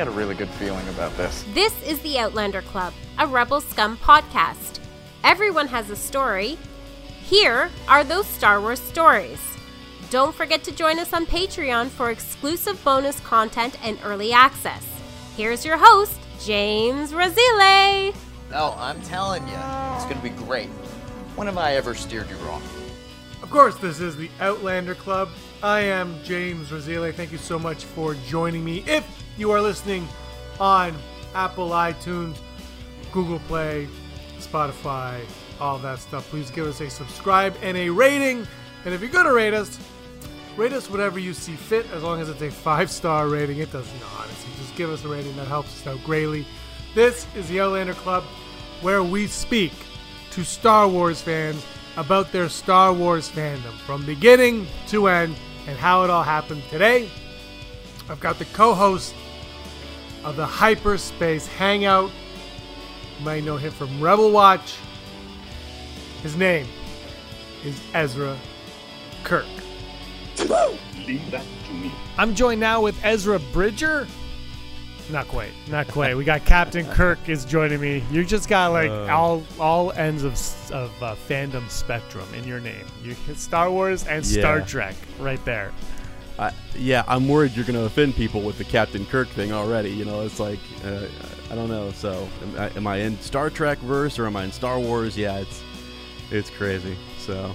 get a really good feeling about this. This is the Outlander Club, a Rebel Scum podcast. Everyone has a story. Here are those Star Wars stories. Don't forget to join us on Patreon for exclusive bonus content and early access. Here's your host, James Razile. No, I'm telling you, it's gonna be great. When have I ever steered you wrong? Of course, this is the Outlander Club. I am James Razile. Thank you so much for joining me. If you are listening on Apple, iTunes, Google Play, Spotify, all that stuff, please give us a subscribe and a rating. And if you're going to rate us, rate us whatever you see fit, as long as it's a five star rating. It doesn't, honestly. Just give us a rating, that helps us out greatly. This is the Outlander Club, where we speak to Star Wars fans about their Star Wars fandom from beginning to end and how it all happened. Today, I've got the co host of the Hyperspace Hangout. You might know him from Rebel Watch. His name is Ezra Kirk. Leave that to me. I'm joined now with Ezra Bridger. Not quite, not quite. We got Captain Kirk is joining me. You just got like Uh. all all ends of of uh, fandom spectrum in your name. You hit Star Wars and Star Trek right there. I, yeah, I'm worried you're going to offend people with the Captain Kirk thing already. You know, it's like uh, I don't know. So, am I, am I in Star Trek verse or am I in Star Wars? Yeah, it's it's crazy. So,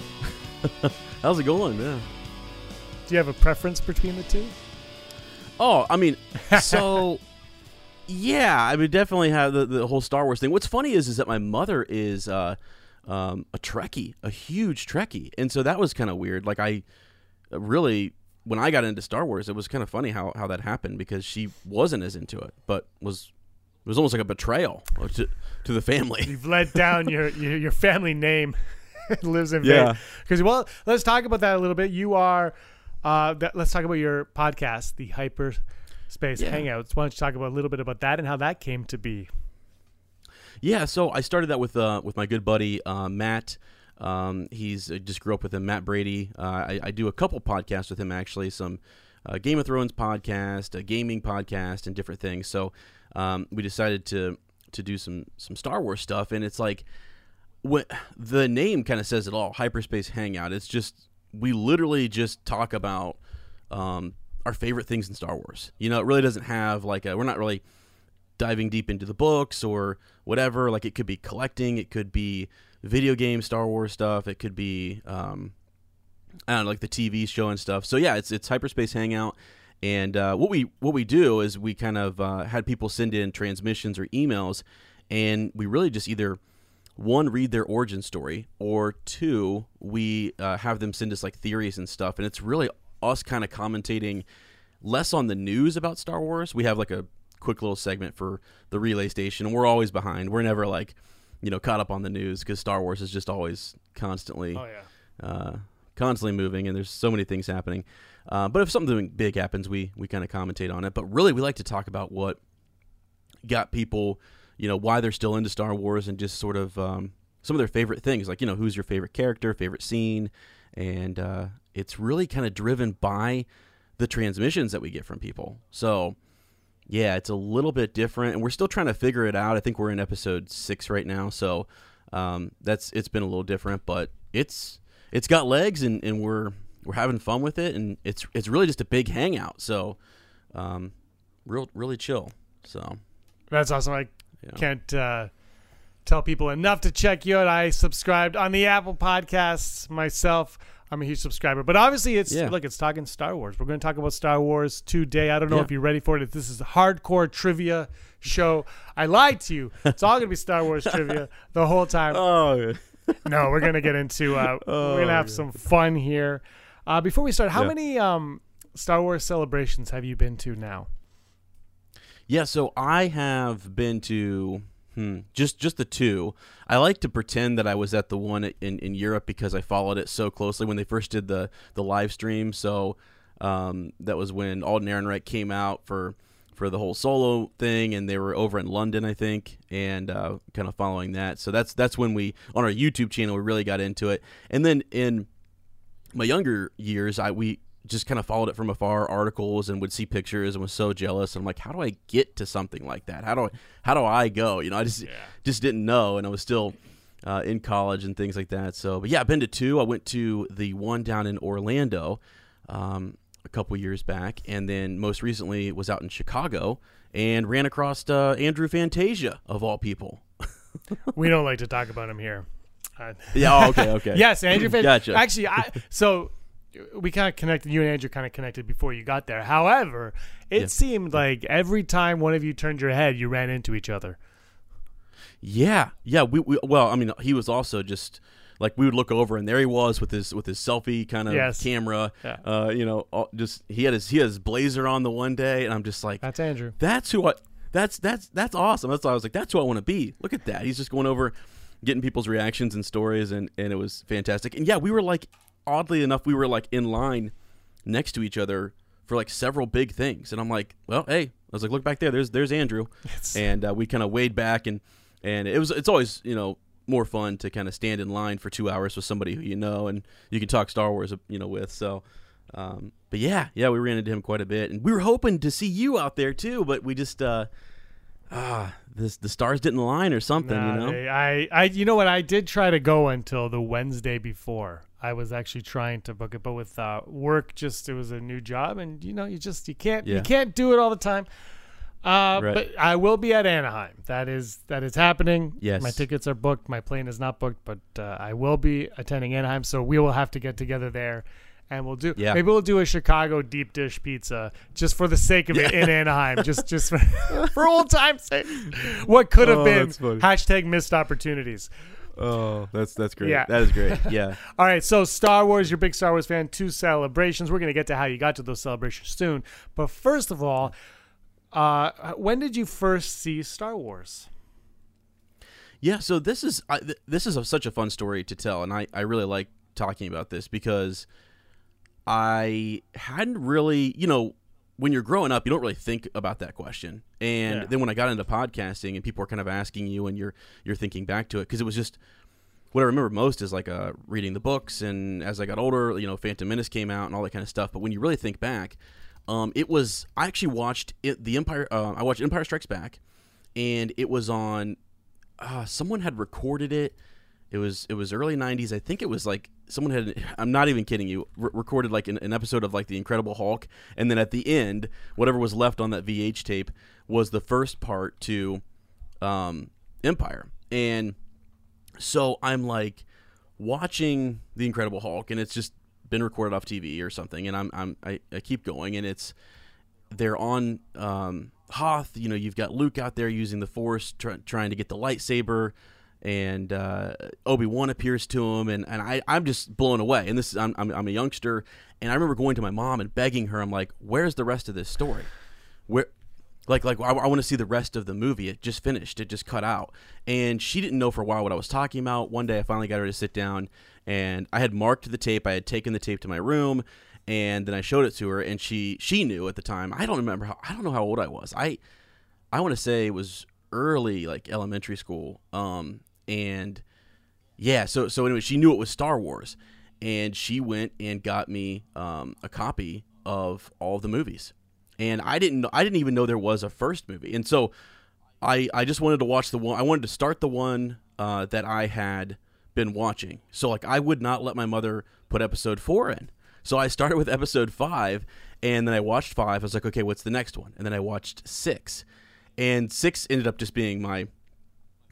how's it going? Yeah. Do you have a preference between the two? Oh, I mean, so yeah, I mean, definitely have the, the whole Star Wars thing. What's funny is is that my mother is uh, um, a Trekkie, a huge Trekkie, and so that was kind of weird. Like I really, when I got into Star Wars, it was kind of funny how how that happened because she wasn't as into it, but was it was almost like a betrayal to to the family. You've let down your your, your family name. Lives in vain. Yeah. Because well, let's talk about that a little bit. You are. Uh, that, let's talk about your podcast, the Hyperspace Yeah. Hangouts. Why don't you talk about a little bit about that and how that came to be? Yeah, so I started that with uh, with my good buddy uh, Matt. Um, he's I just grew up with him, Matt Brady. Uh, I, I do a couple podcasts with him actually, some uh, Game of Thrones podcast, a gaming podcast, and different things. So um, we decided to to do some some Star Wars stuff, and it's like what the name kind of says it all. Hyperspace Hangout. It's just we literally just talk about um, our favorite things in Star Wars. You know, it really doesn't have like a, we're not really diving deep into the books or whatever. Like it could be collecting, it could be video game Star Wars stuff, it could be um, I don't know, like the TV show and stuff. So yeah, it's it's hyperspace hangout. And uh, what we what we do is we kind of uh, had people send in transmissions or emails, and we really just either one read their origin story or two we uh, have them send us like theories and stuff and it's really us kind of commentating less on the news about star wars we have like a quick little segment for the relay station and we're always behind. We're never like you know caught up on the news because star wars is just always constantly yeah. uh, constantly moving and there's so many things happening. Uh, but if something big happens we we kind of commentate on it. But really we like to talk about what got people you know why they're still into Star Wars and just sort of um, some of their favorite things, like you know who's your favorite character, favorite scene, and uh, it's really kind of driven by the transmissions that we get from people. So yeah, it's a little bit different, and we're still trying to figure it out. I think we're in episode six right now, so um, that's it's been a little different, but it's it's got legs, and, and we're we're having fun with it, and it's it's really just a big hangout. So um, real really chill. So That's awesome. I Yeah. can't uh, tell people enough to check you out. I subscribed on the Apple Podcasts myself. I'm a huge subscriber, but obviously it's Yeah. look, it's talking Star Wars. We're going to talk about Star Wars today. I don't know Yeah. if you're ready for it. This is a hardcore trivia show. I lied to you. It's all going to be Star Wars trivia the whole time. oh No, we're gonna get into. Uh, we're gonna have some fun here. Uh, before we start, how Yeah. many um, Star Wars celebrations have you been to now? Yeah, so I have been to hmm, just just the two. I like to pretend that I was at the one in, in Europe because I followed it so closely when they first did the the live stream. So um, that was when Alden Ehrenreich came out for for the whole solo thing, and they were over in London, I think, and uh, kind of following that. So that's that's when we on our YouTube channel we really got into it, and then in my younger years, I we just kind of followed it from afar, articles, and would see pictures, and was so jealous. And I'm like, how do I get to something like that? How do I how do I go? You know, I just just didn't know, and I was still uh, in college and things like that. So, but yeah, I've been to two. I went to the one down in Orlando um, a couple years back, and then most recently was out in Chicago and ran across uh, Andrew Fantasia of all people. we don't like to talk about him here. Uh, Yeah. Oh, okay. Okay. yes, Andrew. Fan- Gotcha. Actually, I so we kind of connected. You and Andrew kind of connected before you got there. However, it Yeah. seemed like every time one of you turned your head, you ran into each other. Yeah, yeah. We, we well, I mean, he was also just like we would look over, and there he was with his with his selfie kind of Yes. camera. Yeah. Uh, you know, all, just he had his he had his blazer on the one day, and I'm just like, That's Andrew. that's who I. That's that's that's awesome. That's why I was like, that's who I want to be. Look at that. He's just going over, getting people's reactions and stories, and and it was fantastic. And yeah, we were like, oddly enough, we were like in line next to each other for like several big things. And I'm like, well, hey, I was like, look back there. There's there's Andrew, and uh, we kind of weighed back, and and it was it's always you know more fun to kind of stand in line for two hours with somebody who you know and you can talk Star Wars you know with. So. Um, but yeah, yeah, we ran into him quite a bit, and we were hoping to see you out there too, but we just uh, ah, this the stars didn't align or something, Nah, you know. they- I, I, you know what? I did try to go until the Wednesday before. I was actually trying to book it, but with uh, work, just it was a new job, and you know, you just you can't you can't do it all the time. Uh, Right. But I will be at Anaheim. That is that is happening. Yes. my tickets are booked. My plane is not booked, but uh, I will be attending Anaheim. So we will have to get together there, and we'll do. Yeah. Maybe we'll do a Chicago deep dish pizza just for the sake of it in Anaheim. Just just for, for old time's sake. What could have Oh, been hashtag missed opportunities. Oh, that's that's great. Yeah. That is great. Yeah. All right, so Star Wars, you're a big Star Wars fan. Two celebrations. We're gonna get to how you got to those celebrations soon. But first of all, uh, when did you first see Star Wars? Yeah, so this is I, th- this is a, such a fun story to tell, and I, I really like talking about this because I hadn't really, you know, when you're growing up, you don't really think about that question, and Yeah. then when I got into podcasting and people were kind of asking you, and you're you're thinking back to it because it was just what I remember most is like uh, reading the books, and as I got older, you know, Phantom Menace came out and all that kind of stuff. But when you really think back, um, it was I actually watched it, the Empire. Uh, I watched Empire Strikes Back, and it was on uh, someone had recorded it. It was it was early '90s. I think it was like someone had. I'm not even kidding you. Re- recorded like an, an episode of like the Incredible Hulk, and then at the end, whatever was left on that VH tape was the first part to um, Empire. And so I'm like watching the Incredible Hulk, and it's just been recorded off TV or something, and I'm, I'm I, I keep going, and it's they're on um, Hoth. You know, you've got Luke out there using the Force, try, trying to get the lightsaber, and uh, Obi Wan appears to him, and, and I I'm just blown away. And this is I'm, I'm I'm a youngster, and I remember going to my mom and begging her. I'm like, "Where's the rest of this story? Where?" Like, like I, I want to see the rest of the movie. It just finished. It just cut out, and she didn't know for a while what I was talking about. One day, I finally got her to sit down, and I had marked the tape. I had taken the tape to my room, and then I showed it to her, and she she knew at the time. I don't remember how I don't know how old I was. I I want to say it was early, like elementary school. Um, and yeah, so so anyway, she knew it was Star Wars, and she went and got me um, a copy of all of the movies, and I didn't I didn't even know there was a first movie, and so I I just wanted to watch the one I wanted to start the one uh, that I had been watching. So like I would not let my mother put episode four in. So I started with episode five, and then I watched five. I was like, okay, what's the next one? And then I watched six, and six ended up just being my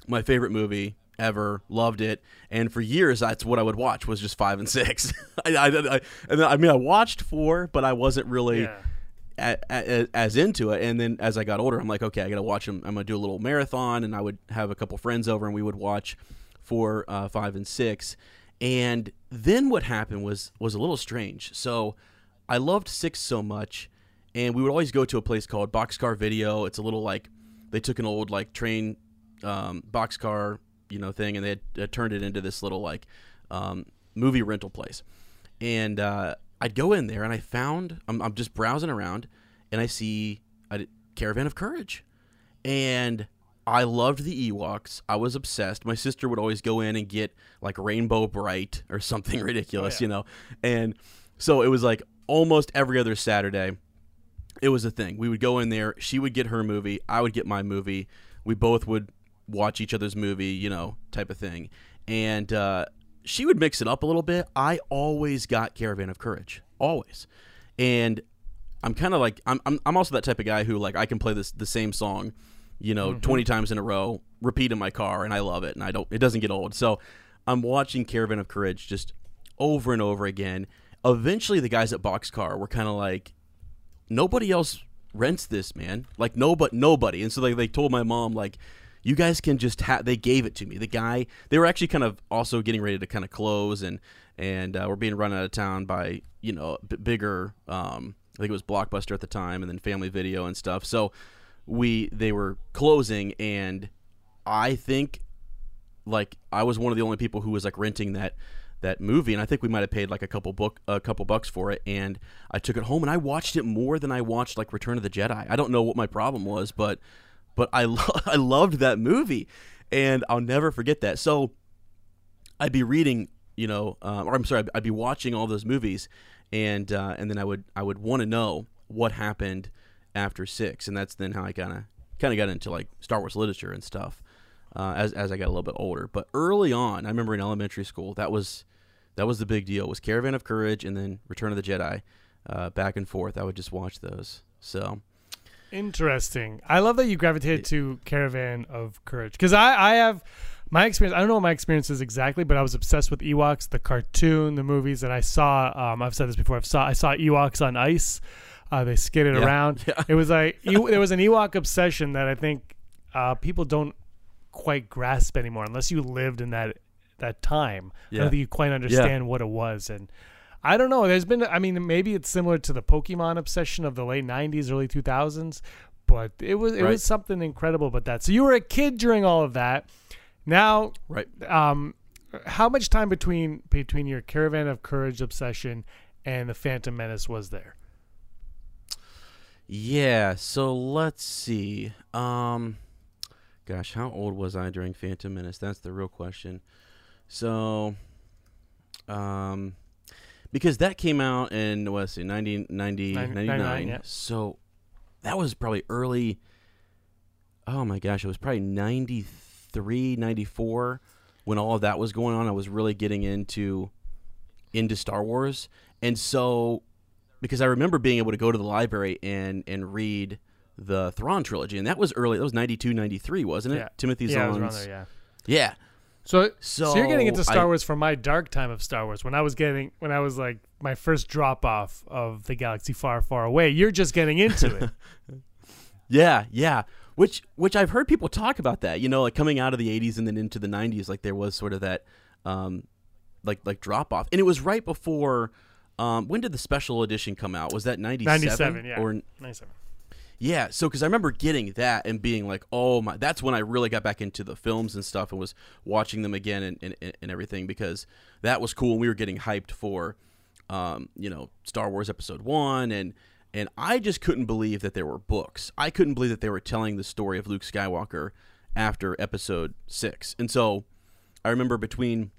my favorite movie ever. Loved it, and for years that's what I would watch was just five and six. I, I, I, and then, I mean, I watched four, but I wasn't really Yeah. a, a, as into it. And then as I got older, I'm like, okay, I got to watch them. I'm gonna do a little marathon, and I would have a couple friends over, and we would watch four, uh, five, and six. And then what happened was was a little strange. So I loved six so much, and we would always go to a place called Boxcar Video. It's a little like they took an old like train um, boxcar you know thing, and they had uh, turned it into this little like um, movie rental place. And uh, I'd go in there, and I found I'm, I'm just browsing around, and I see a Caravan of Courage, and I loved the Ewoks. I was obsessed. My sister would always go in and get like Rainbow Brite or something ridiculous, you know, and so it was like almost every other Saturday, it was a thing. We would go in there. She would get her movie. I would get my movie. We both would watch each other's movie, you know, type of thing. And uh, she would mix it up a little bit. I always got Caravan of Courage, always. And I'm kind of like I'm, I'm I'm also that type of guy who like I can play this the same song, you know, 20 times in a row, repeat in my car, and I love it, and I don't it doesn't get old. So I'm watching Caravan of Courage just over and over again. Eventually, the guys at Boxcar were kind of like, nobody else rents this, man. Like nobody, nobody. And so they they told my mom like, you guys can just have. They gave it to me. The guy they were actually kind of also getting ready to kind of close and and uh, we're being run out of town by you know b- bigger. Um, I think it was Blockbuster at the time, and then Family Video and stuff. So we they were closing, and I think like I was one of the only people who was like renting that that movie, and I think we might have paid like a couple book a couple bucks for it, and I took it home and I watched it more than I watched like Return of the Jedi. I don't know what my problem was, but but I lo- I loved that movie, and I'll never forget that. So I'd be reading, you know, uh, or I'm sorry, I'd, I'd be watching all those movies, and uh, and then I would I would want to know what happened after six, and that's then how I kind of kind of got into like Star Wars literature and stuff uh, as as I got a little bit older. But early on, I remember in elementary school that was that was the big deal was Caravan of Courage and then Return of the Jedi, uh, back and forth. I would just watch those. So Interesting. I love that you gravitated to Caravan of Courage because I, I have my experience. I don't know what my experience is exactly, but I was obsessed with Ewoks, the cartoon, the movies, and I saw. Um, I've said this before. I've saw I saw Ewoks on ice. Uh, they skidded Yeah. around. Yeah. It was like there was an Ewok obsession that I think uh, people don't quite grasp anymore unless you lived in that that time. I don't think you quite understand what it was and. I don't know. There's been, I mean, maybe it's similar to the Pokemon obsession of the late '90s, early 2000s, but it was it Right. was something incredible about that. So you were a kid during all of that. Now, right. um, how much time between between your Caravan of Courage obsession and the Phantom Menace was there? Yeah, so let's see. Um gosh, how old was I during Phantom Menace? That's the real question. So um because that came out in what was it 90, 90 Nin- 99. 99, yeah. So that was probably early Oh my gosh, it was probably 93, 94 when all of that was going on. I was really getting into into Star Wars. And so because I remember being able to go to the library and and read the Thrawn trilogy, and that was early. That was 92, 93, wasn't it? Yeah. Timothy yeah, it was Zahn's. around there, yeah. Yeah. So, so, you're getting into Star I- Wars from my dark time of Star Wars when I was getting when I was like my first drop off of the galaxy far, far away. You're just getting into it. Yeah, yeah. Which which I've heard people talk about that. You know, like coming out of the 80s and then into the 90s, like there was sort of that, um, like like drop off, and it was right before. Um, when did the special edition come out? Was that 97? 97, yeah. Or 97. Yeah, so because I remember getting that and being like, oh my, that's when I really got back into the films and stuff and was watching them again and, and, and everything because that was cool and we were getting hyped for, um, you know, Star Wars Episode One and and I just couldn't believe that there were books. I couldn't believe that they were telling the story of Luke Skywalker after Episode Six, and so I remember between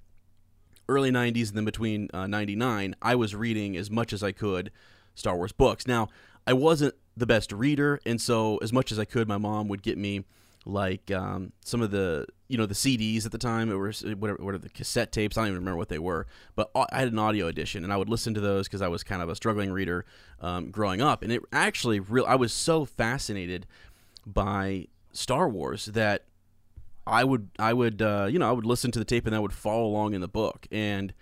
early 90s and then between uh, 99 i was reading as much as i could star wars books now i wasn't the best reader and so as much as i could my mom would get me like um, some of the you know the cds at the time. It was whatever what are the cassette tapes? I don't even remember what they were. But i had an audio edition and i would listen to those because i was kind of a struggling reader um, growing up. And it actually real i was so fascinated by star wars that I would I would uh, you know I would listen to the tape and I would follow along in the book. And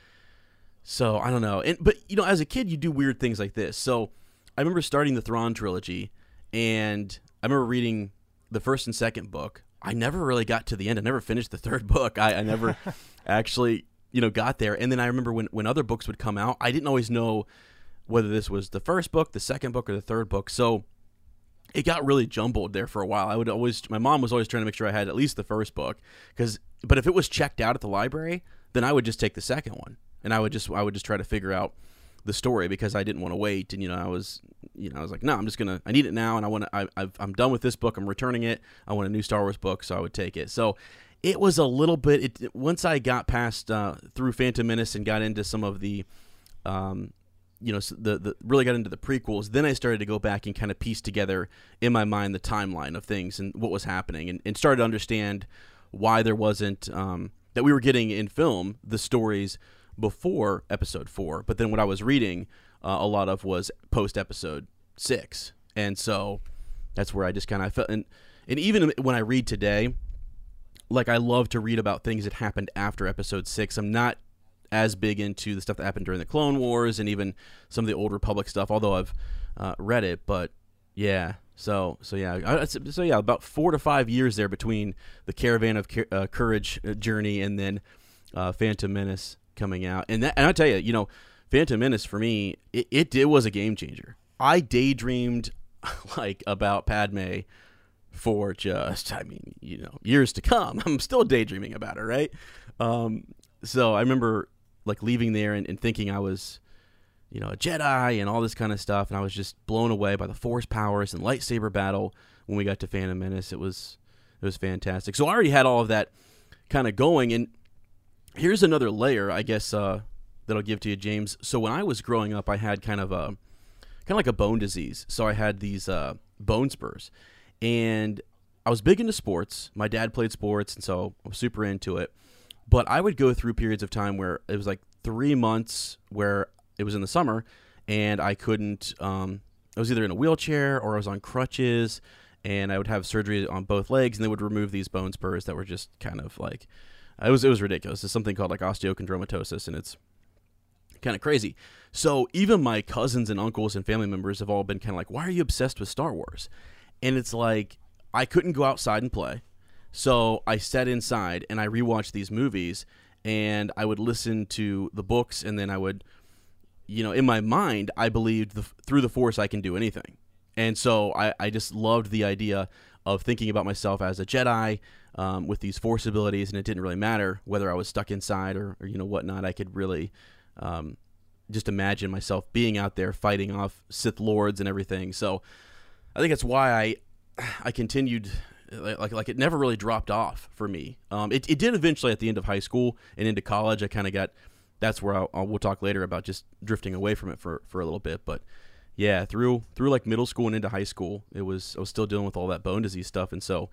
so I don't know. And but you know as a kid you do weird things like this. So I remember starting the Thrawn trilogy and I remember reading the first and second book. I never really got to the end. I never finished the third book. I, I never actually you know got there. And then I remember when when other books would come out I didn't always know whether this was the first book the second book or the third book. So it got really jumbled there for a while. I would always, my mom was always trying to make sure I had at least the first book, because, but if it was checked out at the library, then I would just take the second one, and I would just, I would just try to figure out the story because I didn't want to wait, and you know, I was, you know, I was like, no, I'm just gonna, I need it now, and I want to, I, I'm done with this book, I'm returning it, I want a new Star Wars book, so I would take it. So it was a little bit, it, once I got past uh, through Phantom Menace and got into some of the, um, you know the the really got into the prequels, then I started to go back and kind of piece together in my mind the timeline of things and what was happening, and, and started to understand why there wasn't um, that we were getting in film the stories before Episode Four, but then what I was reading uh, a lot of was post Episode Six, and so that's where I just kind of felt and and even when I read today, like I love to read about things that happened after Episode Six. I'm not as big into the stuff that happened during the Clone Wars and even some of the old Republic stuff, although I've uh, read it. But yeah, so so yeah, so yeah, about four to five years there between the Caravan of uh, Courage uh, journey and then uh, Phantom Menace coming out, and that, and I tell you, you know, Phantom Menace for me, it, it it was a game changer. I daydreamed like about Padme for just I mean, you know, years to come. I'm still daydreaming about her, right? Um, so I remember like leaving there and, and thinking I was, you know, a Jedi and all this kind of stuff, and I was just blown away by the Force powers and lightsaber battle when we got to Phantom Menace. It was it was fantastic. So I already had all of that kind of going, and here's another layer, I guess, uh, that I'll give to you, James. So when I was growing up, I had kind of a kind of like a bone disease. So I had these uh, bone spurs, and I was big into sports. My dad played sports, and so I was super into it. But I would go through periods of time where it was like three months where it was in the summer, and I couldn't. Um, I was either in a wheelchair or I was on crutches, and I would have surgery on both legs, and they would remove these bone spurs that were just kind of like it was it was ridiculous. It's something called like osteochondromatosis, and it's kind of crazy. So even my cousins and uncles and family members have all been kind of like, "Why are you obsessed with Star Wars?" And it's like I couldn't go outside and play, so I sat inside and I rewatched these movies, and I would listen to the books, and then I would, you know, in my mind, I believed the, through the Force I can do anything, and so I, I just loved the idea of thinking about myself as a Jedi um, with these Force abilities, and it didn't really matter whether I was stuck inside or, or you know whatnot. I could really um, just imagine myself being out there fighting off Sith lords and everything. So I think that's why I I continued like like, it never really dropped off for me. Um, it it did eventually at the end of high school and into college. I kind of got that's where I'll, I'll, we'll talk later about just drifting away from it for for a little bit, but. Yeah, through through like middle school and into high school, it was I was still dealing with all that bone disease stuff, and so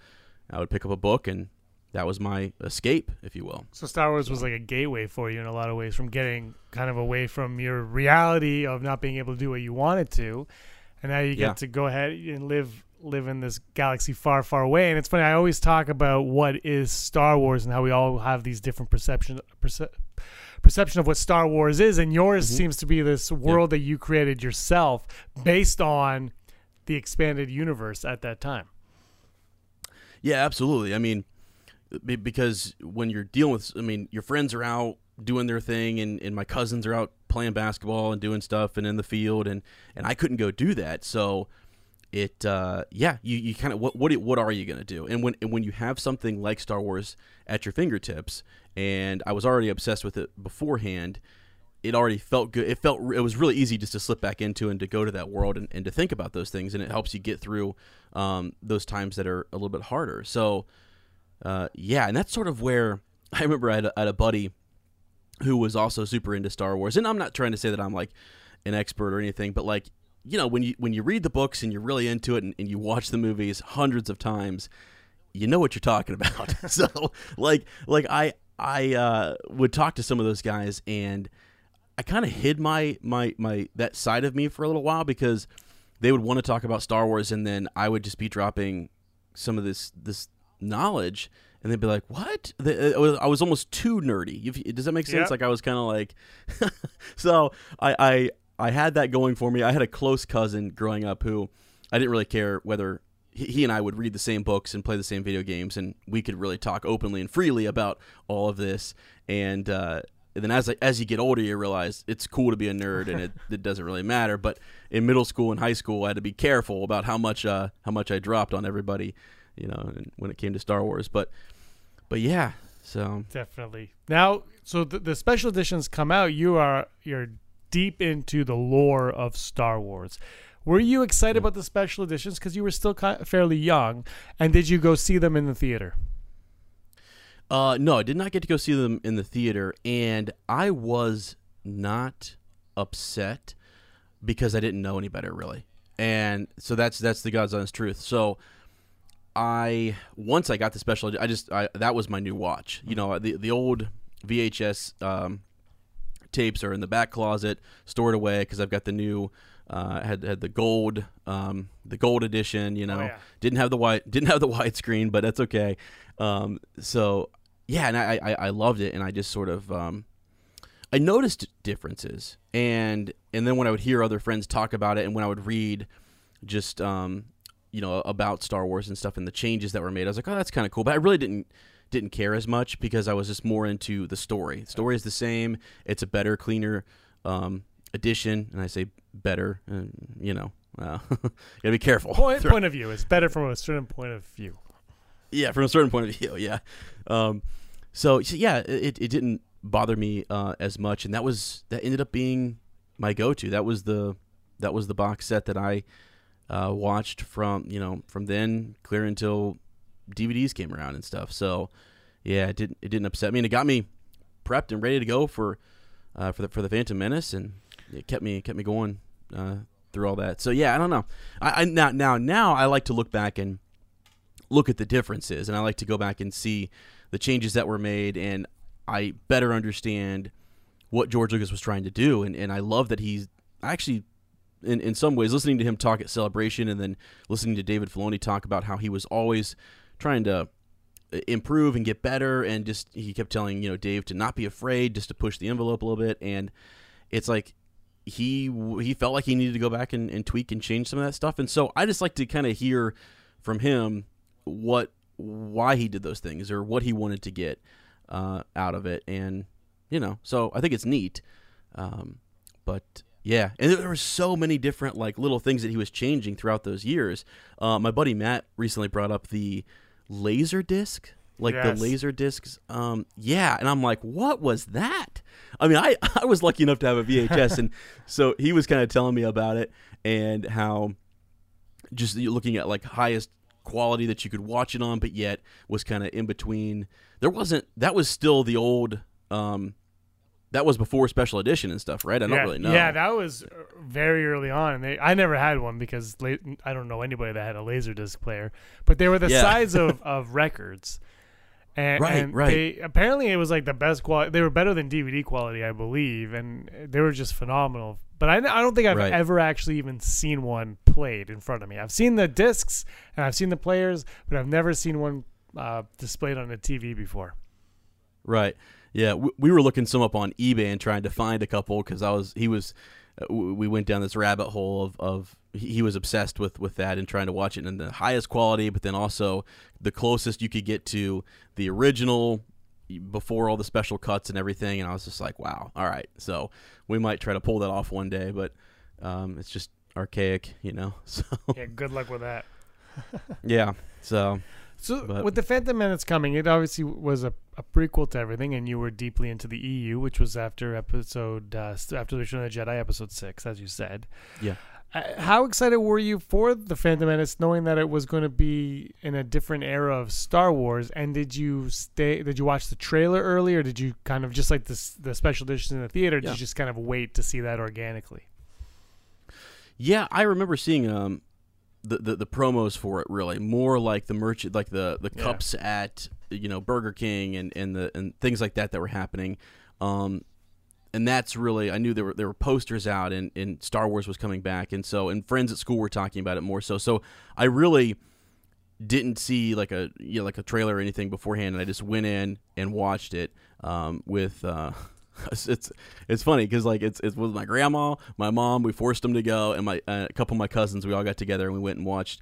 I would pick up a book, and that was my escape, if you will. So Star Wars was like a gateway for you in a lot of ways from getting kind of away from your reality of not being able to do what you wanted to, and now you get Yeah. to go ahead and live live in this galaxy far, far away. And it's funny. I always talk about what is Star Wars and how we all have these different perceptions. Perce- perception of what Star Wars is and yours mm-hmm. seems to be this world that you created yourself based on the expanded universe at that time. Yeah, absolutely. I mean, because when you're dealing with, I mean, your friends are out doing their thing, and, and my cousins are out playing basketball and doing stuff and in the field, and, and I couldn't go do that. So it, uh, yeah, you, you kind of what what what are you gonna do? And when and when you have something like Star Wars at your fingertips, and I was already obsessed with it beforehand. It already felt good. It felt it was really easy just to slip back into and to go to that world and, and to think about those things, and it helps you get through um, those times that are a little bit harder. So, uh, yeah, and that's sort of where I remember I had a, I had a buddy who was also super into Star Wars, and I'm not trying to say that I'm like an expert or anything, but like you know when you when you read the books and you're really into it and, and you watch the movies hundreds of times, you know what you're talking about. so like like I I uh, would talk to some of those guys and I kind of hid my my my that side of me for a little while because they would want to talk about Star Wars and then I would just be dropping some of this this knowledge and they'd be like, "What?" The- I was- I was almost too nerdy. If- Does that make sense? Yep. Like I was kind of like, so I, I I had that going for me. I had a close cousin growing up who I didn't really care whether he and I would read the same books and play the same video games, and we could really talk openly and freely about all of this. And, uh, and then as as you get older, you realize it's cool to be a nerd, and it, it doesn't really matter. But in middle school and high school, I had to be careful about how much uh, how much I dropped on everybody, you know, when it came to Star Wars. But but yeah, so Definitely. Now, so the, the special editions come out. You are you're deep into the lore of Star Wars. Were you excited about the special editions because you were still fairly young? And did you go see them in the theater? Uh, no, I did not get to go see them in the theater, and I was not upset because I didn't know any better really. And so that's that's the God's honest truth. So I once I got the special, I just I, that was my new watch. You know, the the old VHS um, tapes are in the back closet, stored away because I've got the new. Uh, had had the gold, um, the gold edition. You know, yeah. didn't have the white, didn't have the widescreen, but that's okay. Um, so yeah, and I, I I loved it, and I just sort of um, I noticed differences, and and then when I would hear other friends talk about it, and when I would read just um, you know about Star Wars and stuff and the changes that were made, I was like, oh, that's kind of cool. But I really didn't didn't care as much because I was just more into the story. The story is the same. It's a better, cleaner um, edition, and I say better. And, you know, uh, gotta be careful. Point, point of view. It's better from a certain point of view. Yeah, from a certain point of view. Yeah. Um, so, so yeah, it, it didn't bother me uh, as much, and that was that ended up being my go-to. That was the that was the box set that I uh, watched from you know from then clear until DVDs came around and stuff. So yeah, it didn't it didn't upset me, and it got me prepped and ready to go for uh, for the for the Phantom Menace, and it kept me kept me going uh, through all that. So yeah, I don't know. I, I now now now I like to look back and look at the differences, and I like to go back and see the changes that were made, and I better understand what George Lucas was trying to do, and and I love that he's actually. In, in some ways, listening to him talk at Celebration and then listening to David Filoni talk about how he was always trying to improve and get better. And just he kept telling you know Dave to not be afraid just to push the envelope a little bit. And it's like he he felt like he needed to go back and, and tweak and change some of that stuff. And so I just like to kind of hear from him what why he did those things or what he wanted to get uh, out of it. And you know so I think it's neat. Um, but yeah, and there were so many different like little things that he was changing throughout those years. Uh, my buddy Matt recently brought up the laser disc, like Yes. the laser discs. Um, yeah, and I'm like, what was that? I mean, I I was lucky enough to have a VHS, and so he was kind of telling me about it and how just looking at like highest quality that you could watch it on, but yet was kind of in between. There wasn't that was still the old. Um, that was before special edition and stuff, right? I don't yeah, really know. Yeah, that was uh, very early on. And they, I never had one because la- I don't know anybody that had a laser disc player. But they were the Yeah. size of, of records. And, Right, and right. They, apparently, it was like the best quality. They were better than DVD quality, I believe, and they were just phenomenal. But I, I don't think I've Right. ever actually even seen one played in front of me. I've seen the discs and I've seen the players, but I've never seen one uh, displayed on a TV before. Right. Yeah, we, we were looking some up on eBay and trying to find a couple because I was he was uh, we went down this rabbit hole of of he he was obsessed with with that and trying to watch it in the highest quality, but then also the closest you could get to the original before all the special cuts and everything. And I was just like, wow, all right. So we might try to pull that off one day, but um, it's just archaic, you know. So Yeah, good luck with that. yeah, so So But- with the Phantom Menace coming, it obviously was a, a prequel to everything, and you were deeply into the EU, which was after episode uh, after the Return of the Jedi, episode six, as you said. yeah. Uh, how excited were you for the Phantom Menace, knowing that it was going to be in a different era of Star Wars? And did you stay? Did you watch the trailer early, or did you kind of just like the the special editions in the theater? Did you just kind of wait to see that organically? Yeah, I remember seeing um the, the the promos for it really more like the merch like the the Yeah. cups at you know Burger King and and the and things like that that were happening. Um and that's really I knew there were there were posters out and, and Star Wars was coming back and so and friends at school were talking about it more so so I really didn't see like a you know, like a trailer or anything beforehand and I just went in and watched it um, with uh, it's it's, funny because like it's it's with my grandma my mom we forced them to go and my uh, a couple of my cousins we all got together and we went and watched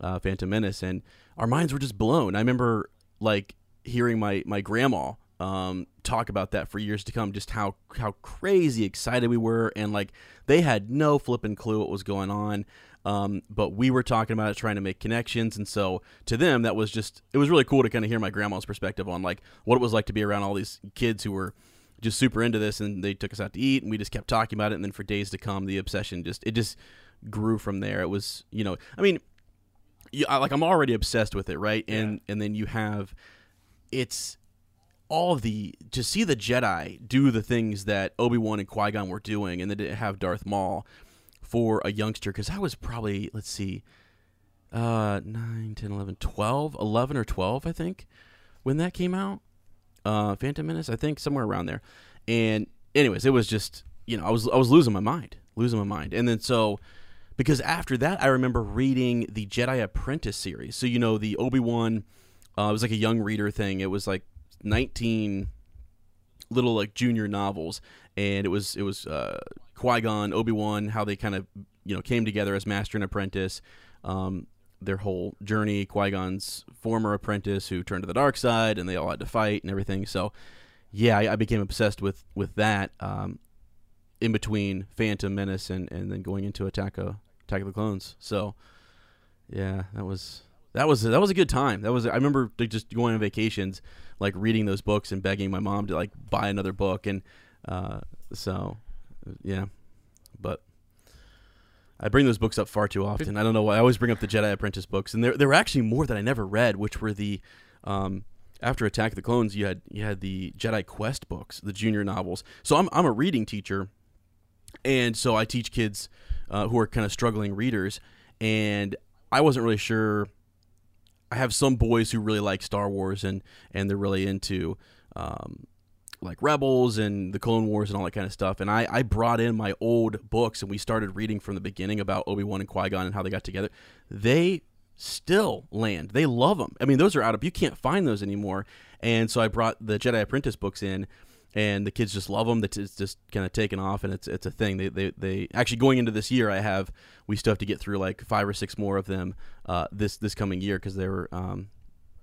uh, Phantom Menace and our minds were just blown. I remember like hearing my my grandma um, talk about that for years to come just how how crazy excited we were and like they had no flipping clue what was going on. Um, but we were talking about it trying to make connections and so to them that was just it was really cool to kind of hear my grandma's perspective on like what it was like to be around all these kids who were just super into this and they took us out to eat and we just kept talking about it and then for days to come the obsession just it just grew from there. It was you know i mean you, I, like i'm already obsessed with it right? And and then you have it's all the to see the Jedi do the things that Obi Wan and Qui Gon were doing, and then to have Darth Maul for a youngster because I was probably let's see, uh, 9, 10, 11, 12, 11 or twelve, I think, when that came out. Uh, Phantom Menace, I think somewhere around there. And anyways, it was just you know I was I was losing my mind, losing my mind, and then so because after that I remember reading the Jedi Apprentice series. So you know the Obi Wan, uh, it was like a young reader thing. It was like nineteen little like junior novels, and it was it was uh, Qui Gon, Obi Wan, how they kind of you know came together as master and apprentice. Um, their whole journey, Qui Gon's former apprentice who turned to the dark side, and they all had to fight and everything. So, yeah, I, I became obsessed with with that. Um, in between Phantom Menace and, and then going into Attack of Attack of the Clones. So, yeah, that was that was that was a good time. That was I remember just going on vacations, like reading those books and begging my mom to like buy another book, and uh, so yeah, but. I bring those books up far too often. I don't know why. I always bring up the Jedi Apprentice books, and there there were actually more that I never read, which were the um, after Attack of the Clones. You had you had the Jedi Quest books, the junior novels. So I'm I'm a reading teacher, and so I teach kids uh, who are kind of struggling readers, and I wasn't really sure. I have some boys who really like Star Wars and and they're really into um, like Rebels and the Clone Wars and all that kind of stuff. And I, I brought in my old books and we started reading from the beginning about Obi Wan and Qui Gon and how they got together. They still land. They love them. I mean, those are out of you can't find those anymore. And so I brought the Jedi Apprentice books in and the kids just love them. That it's just kind of taken off, and it's it's a thing. They, they they actually going into this year, I have we still have to get through like five or six more of them uh, this this coming year because they were um,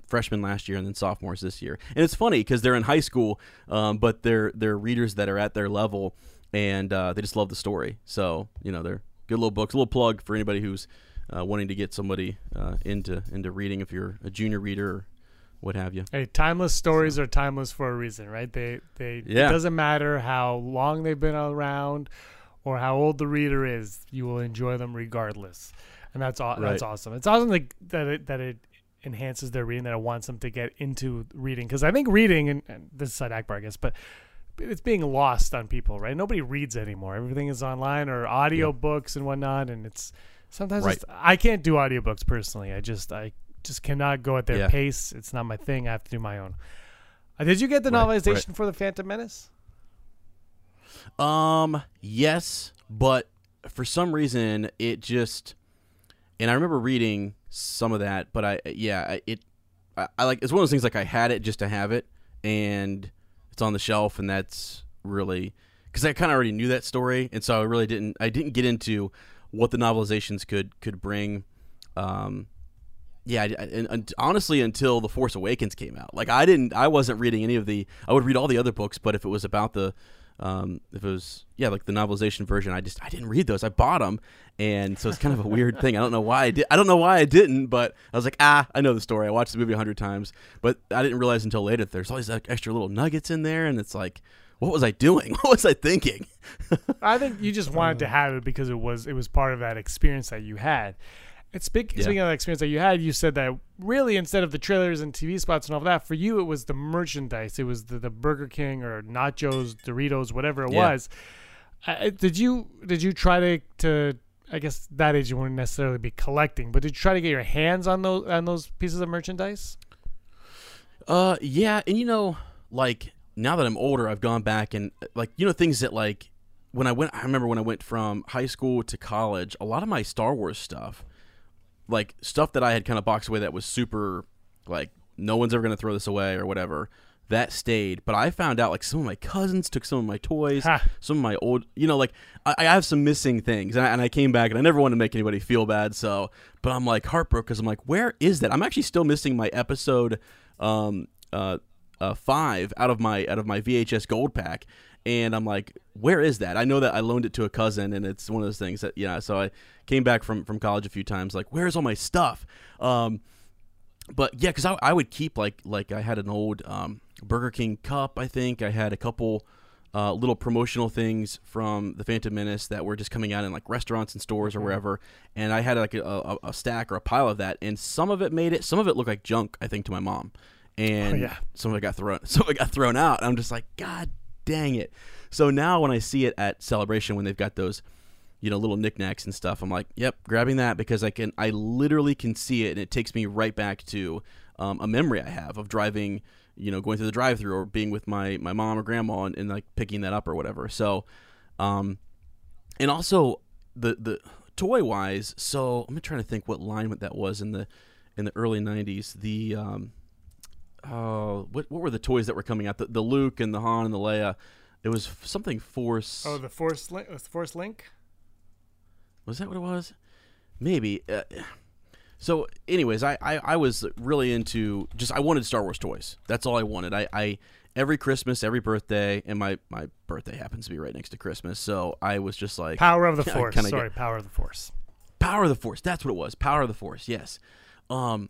freshmen last year and then sophomores this year. And it's funny because they're in high school, um, but they're they're readers that are at their level, and uh, they just love the story. So you know they're good little books. A little plug for anybody who's uh, wanting to get somebody uh, into into reading if you're a junior reader or what have you. Hey, timeless stories are timeless for a reason, right? They they Yeah. it doesn't matter how long they've been around or how old the reader is, you will enjoy them regardless. And that's aw- that's awesome. It's awesome that that it, that it enhances their reading that it wants them to get into reading because I think reading and, and this is side Ackbar I guess, but it's being lost on people, right? Nobody reads anymore. Everything is online or audio books and whatnot, and it's sometimes Right. it's- I can't do audiobooks personally. I just I just cannot go at their Yeah. pace. It's not my thing. I have to do my own. Uh, did you get the Right, novelization right. for the Phantom Menace? Um, yes, but for some reason it just, and I remember reading some of that, but I yeah it, I, I like it's one of those things like I had it just to have it, and it's on the shelf, and that's really because I kind of already knew that story, and so I really didn't I didn't get into what the novelizations could could bring. Um, yeah, I, and, and honestly, until the Force Awakens came out, like I didn't, I wasn't reading any of the. I would read all the other books, but if it was about the, um, if it was yeah, like the novelization version, I just I didn't read those. I bought them, and so it's kind of a weird thing. I don't know why I did. I don't know why I didn't, but I was like, ah, I know the story. I watched the movie a hundred times, but I didn't realize until later that there's all these like, extra little nuggets in there, and it's like, what was I doing? What was I thinking? I think you just wanted to have it because it was it was part of that experience that you had. And speak, Yeah. speaking of the experience that you had, you said that really instead of the trailers and TV spots and all that, for you it was the merchandise. It was the, the Burger King or nachos, Doritos, whatever it Yeah. was. Uh, did you did you try to to I guess that age you wouldn't necessarily be collecting, but did you try to get your hands on those on those pieces of merchandise? Uh, yeah, and you know, like now that I'm older, I've gone back and like you know things that like when I went. I remember when I went from high school to college. A lot of my Star Wars stuff, like stuff that I had kind of boxed away that was super, like no one's ever gonna throw this away or whatever. That stayed, but I found out like some of my cousins took some of my toys, Ha. some of my old, you know, like I, I have some missing things, and I, and I came back and I never wanted to make anybody feel bad, so, but I'm like heartbroken because I'm like, where is that? I'm actually still missing my episode, um, uh, uh, five out of my out of my VHS gold pack, and I'm like, where is that? I know that I loaned it to a cousin, and it's one of those things that yeah. So I came back from from college a few times, like, where's all my stuff? Um, but yeah, because I, I would keep like like I had an old um, Burger King cup. I think I had a couple uh, little promotional things from the Phantom Menace that were just coming out in like restaurants and stores or wherever. And I had like a, a, a stack or a pile of that, and some of it made it. Some of it looked like junk. I think to my mom, and yeah. some of it got thrown. Some of it got thrown out. I'm just like, God dang it. So now when I see it at Celebration when they've got those you know, little knickknacks and stuff. I'm like, yep, grabbing that because I can, I literally can see it, and it takes me right back to um, a memory I have of driving, you know, going through the drive-through or being with my my mom or grandma and, and like picking that up or whatever. So, um, and also the the toy wise. So I'm trying to think what line that was in the in the early '90s. The um, oh, what what were the toys that were coming out? The, the Luke and the Han and the Leia. It was something Force. Oh, the Force Link. The Force Link. Was that what it was? Maybe. Uh, so, anyways, I, I, I was really into just I wanted Star Wars toys. That's all I wanted. I, I every Christmas, every birthday, and my my birthday happens to be right next to Christmas, so I was just like Power of the Force. Sorry, get- Power of the Force. Power of the Force. That's what it was. Power of the Force. Yes. Um,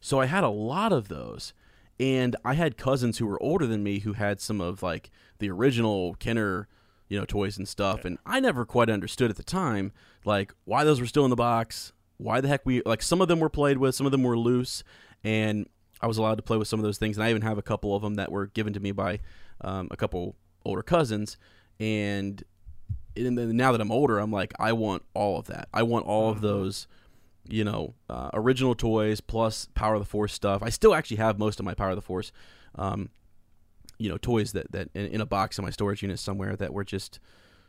so I had a lot of those, and I had cousins who were older than me who had some of like the original Kenner, you know, toys and stuff, and I never quite understood at the time like why those were still in the box. Why the heck we like some of them were played with, some of them were loose, and I was allowed to play with some of those things, and I even have a couple of them that were given to me by um, a couple older cousins, and and then now that I'm older, I'm like, I want all of that. I want all of those, you know, uh, original toys plus Power of the Force stuff. I still actually have most of my Power of the Force, um, you know, toys that that in, in a box in my storage unit somewhere that were just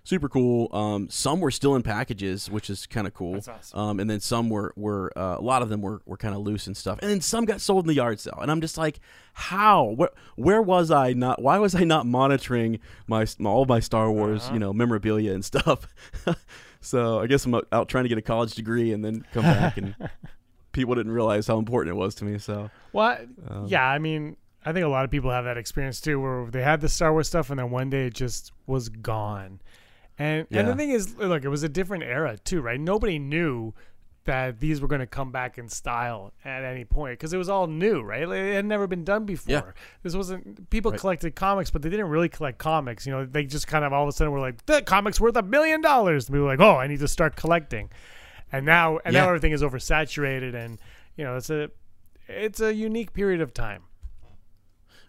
super cool. Um, some were still in packages, which is kind of cool. Awesome. Um, and then some were were uh, a lot of them were, were kind of loose and stuff. And then some got sold in the yard sale. And I'm just like, how? Where where was I not? Why was I not monitoring my all my Star Wars you know memorabilia and stuff? so I guess I'm out, trying to get a college degree and then come back and people didn't realize how important it was to me. So Well, I- Um, yeah, I mean, I think a lot of people have that experience too, where they had the Star Wars stuff and then one day it just was gone. And and the thing is, look, it was a different era too, right? Nobody knew that these were going to come back in style at any point because it was all new, right? Like, it had never been done before. Yeah. This wasn't people Right. collected comics, but they didn't really collect comics. You know, they just kind of all of a sudden were like, "The comic's worth a million dollars." And people were like, "Oh, I need to start collecting." And now, and now everything is oversaturated, and you know, it's a it's a unique period of time.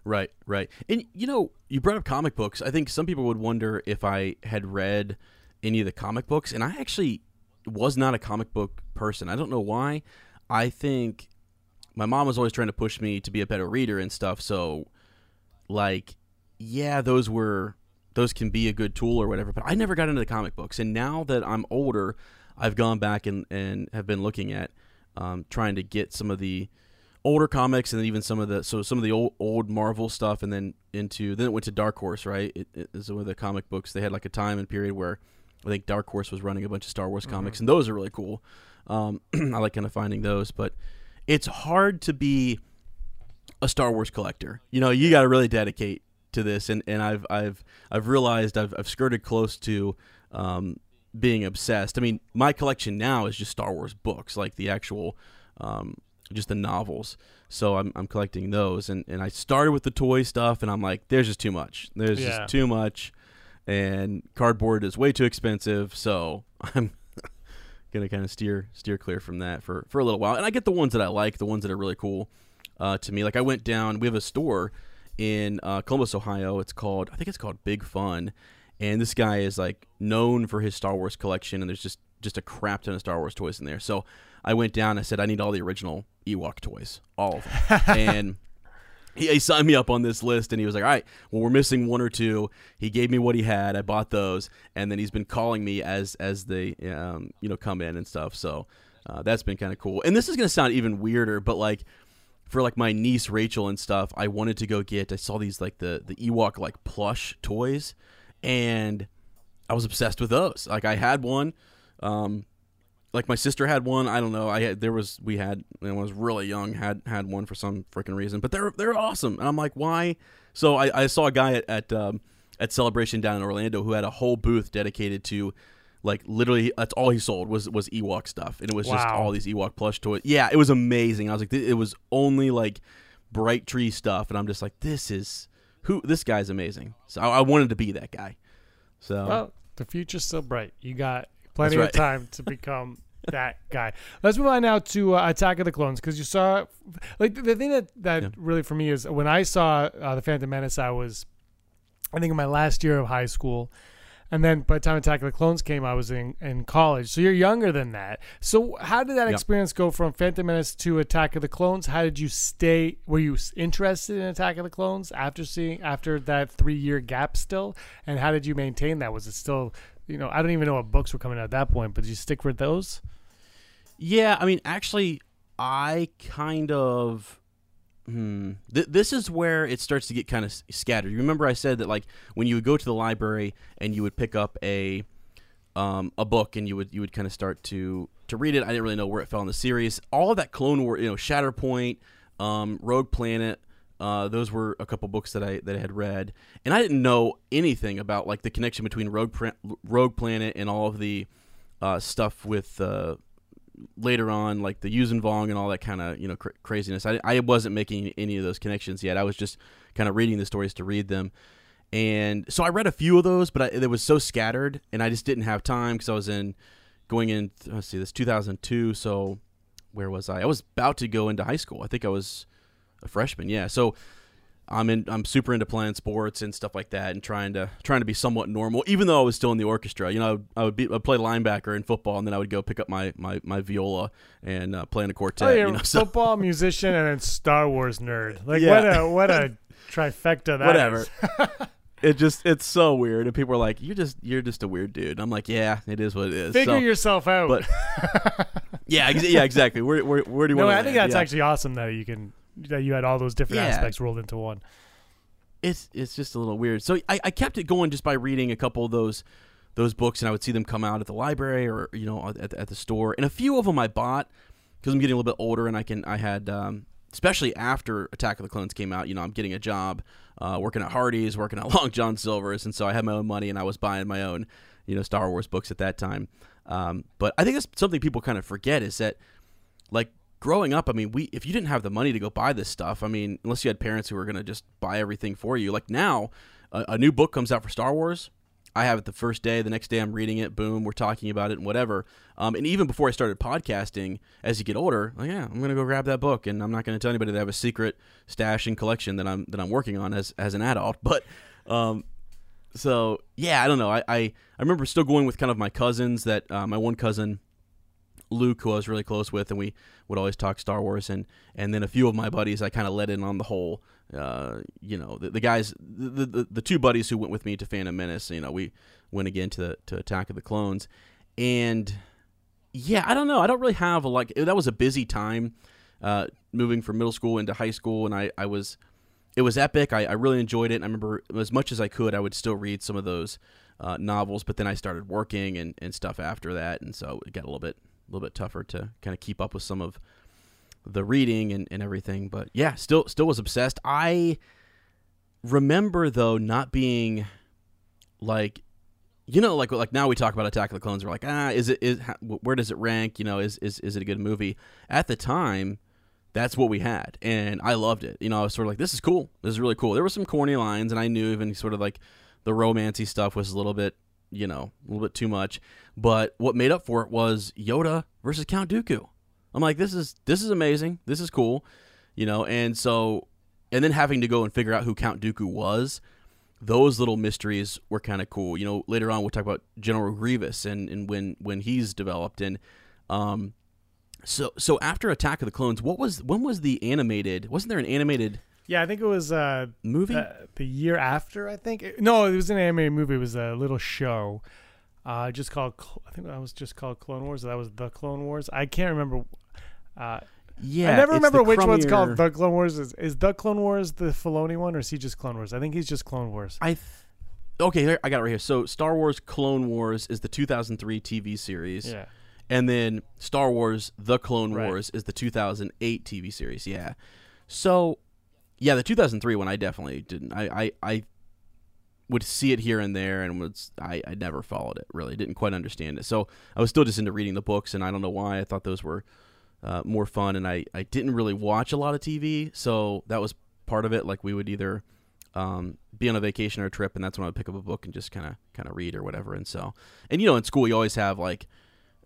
Right, right. And you know, you brought up comic books. I think some people would wonder if I had read any of the comic books, and I actually was not a comic book person. I don't know why. I think my mom was always trying to push me to be a better reader and stuff. So, like, yeah, those were those can be a good tool or whatever. But I never got into the comic books, and now that I'm older, I've gone back and and have been looking at um, trying to get some of the older comics and then even some of the so some of the old old Marvel stuff and then into then it went to Dark Horse right it, is one of the comic books they had like a time and period where I think Dark Horse was running a bunch of Star Wars comics and those are really cool um, I like kind of finding those but it's hard to be a Star Wars collector you know you got to really dedicate to this and, and I've I've I've realized I've, I've skirted close to um, being obsessed I mean my collection now is just Star Wars books like the actual um, just the novels. So I'm, I'm collecting those, and, and I started with the toy stuff, and I'm like, there's just too much. There's Yeah. just too much, and cardboard is way too expensive. So I'm gonna kind of steer steer clear from that for for a little while. And I get the ones that I like, the ones that are really cool uh, to me. Like I went down, we have a store in uh, Columbus, Ohio. It's called I think it's called Big Fun, and this guy is like known for his Star Wars collection, and there's just just a crap ton of Star Wars toys in there. So I went down. I said I need all the original Ewok toys, all of them, and. He, he signed me up on this list and he was like, All right, well, we're missing one or two. He gave me what he had. I bought those. And then he's been calling me as as they, um, you know, come in and stuff. So uh, that's been kind of cool. And this is going to sound even weirder, but like for like my niece Rachel and stuff, I wanted to go get, I saw these like the, the Ewok like plush toys and I was obsessed with those. Like I had one. Um, like my sister had one. I don't know. I had there was we had when I was really young had had one for some freaking reason. But they're they're awesome, and I'm like, why? So I, I saw a guy at at, um, at Celebration down in Orlando who had a whole booth dedicated to like literally that's all he sold was was Ewok stuff, and it was just all these Ewok plush toys. Yeah, it was amazing. I was like, it was only like bright tree stuff, and I'm just like, this is who this guy's amazing. So I, I wanted to be that guy. So Well, the future's still bright. You got plenty That's of time to become that guy. Let's move on now to uh, Attack of the Clones because you saw, like, the, thing that that Yeah. really for me is when I saw uh, the Phantom Menace, I was, I think, in my last year of high school, and then by the time Attack of the Clones came, I was in, in college. So you're younger than that. So how did that Yep. experience go from Phantom Menace to Attack of the Clones? How did you stay? Were you interested in Attack of the Clones after seeing after that three year gap still? And how did you maintain that? Was it still, you know, I don't even know what books were coming out at that point, but did you stick with those? Yeah, I mean, actually, I kind of. Hmm. Th- this is where it starts to get kind of s- scattered. You remember I said that like when you would go to the library and you would pick up a um, a book and you would you would kind of start to to read it. I didn't really know where it fell in the series. All of that Clone War, you know, Shatterpoint, um, Rogue Planet. Uh, those were a couple books that I that I had read, and I didn't know anything about like the connection between Rogue Pra- Rogue Planet and all of the uh, stuff with uh, later on, like the Yuuzhan Vong and all that kind of you know cr- craziness. I, I wasn't making any of those connections yet. I was just kind of reading the stories to read them, and so I read a few of those, but I, it was so scattered, and I just didn't have time because I was in going in. Let's see, this 2002. So where was I? I was about to go into high school. I think I was a freshman. Yeah, so. I'm in. I'm super into playing sports and stuff like that, and trying to trying to be somewhat normal. Even though I was still in the orchestra, you know, I would, I would be I'd play linebacker in football, and then I would go pick up my my, my viola and uh, play in a quartet. Oh, you know, a so football musician and then Star Wars nerd. Like Yeah. what a what a trifecta that whatever. it just it's so weird, and people are like, "You're just you're just a weird dude." I'm like, "Yeah, it is what it is." Figure So- yourself out. but yeah, ex- yeah, exactly. Where where, where do you no, want? I think that's actually awesome that you can that you had all those different Yeah. aspects rolled into one. it's it's just a little weird. So I, I kept it going just by reading a couple of those those books, and I would see them come out at the library or you know at, at the store. And a few of them I bought because I'm getting a little bit older, and I can I had um, especially after Attack of the Clones came out. You know, I'm getting a job, uh, working at Hardee's, working at Long John Silver's, and so I had my own money, and I was buying my own you know Star Wars books at that time. Um, but I think that's something people kind of forget is that like growing up, I mean, we if you didn't have the money to go buy this stuff, I mean, unless you had parents who were going to just buy everything for you. Like now, a, a new book comes out for Star Wars. I have it the first day. The next day, I'm reading it. Boom, we're talking about it and whatever. Um, and even before I started podcasting, as you get older, like yeah, I'm gonna go grab that book, and I'm not gonna tell anybody that I have a secret stash and collection that I'm that I'm working on as as an adult. But um, so yeah, I don't know. I, I I remember still going with kind of my cousins. That uh, my one cousin Luke, who I was really close with, and we would always talk Star Wars, and and then a few of my buddies I kind of let in on the whole. Uh, you know, the, the guys, the, the the two buddies who went with me to Phantom Menace. You know, we went again to to Attack of the Clones, and yeah, I don't know. I don't really have a like. That was a busy time, uh, moving from middle school into high school, and I I was it was epic. I, I really enjoyed it. I remember as much as I could, I would still read some of those uh, novels. But then I started working and, and stuff after that, and so it got a little bit a little bit tougher to kind of keep up with some of the reading and, and everything. But yeah, still still was obsessed. I remember though not being like you know like like now we talk about Attack of the Clones. We're like ah, is it is where does it rank? You know, is is is it a good movie? At the time that's what we had and i loved it you know i was sort of like this is cool this is really cool there were some corny lines and i knew even sort of like the romancy stuff was a little bit you know a little bit too much but what made up for it was yoda versus count dooku i'm like this is this is amazing this is cool you know and so and then having to go and figure out who count dooku was those little mysteries were kind of cool you know later on we'll talk about general grievous and, and when when he's developed and um so so after Attack of the Clones, what was when was the animated? Wasn't there an animated Yeah, I think it was uh, movie? uh, the year after. I think no, it was an animated movie. It was a little show, uh, just called. I think that was just called Clone Wars. That was the Clone Wars. I can't remember. Uh, yeah, I never remember which one's called the Clone Wars. Is, is the Clone Wars the Filoni one, or is he just Clone Wars? I think he's just Clone Wars. I th- okay, here, I got it right here. So Star Wars Clone Wars is the 2003 TV series, Yeah. and then Star Wars The Clone Right. Wars is the 2008 TV series. Yeah, so yeah, the 2003 one I definitely didn't. I I, I would see it here and there, and was I I never followed it really. Didn't quite understand it. So I was still just into reading the books, and I don't know why I thought those were uh, more fun. And I I didn't really watch a lot of TV, so that was part of it. Like we would either um, be on a vacation or a trip, and that's when I would pick up a book and just kind of kind of read or whatever. And so, and you know, in school you always have like.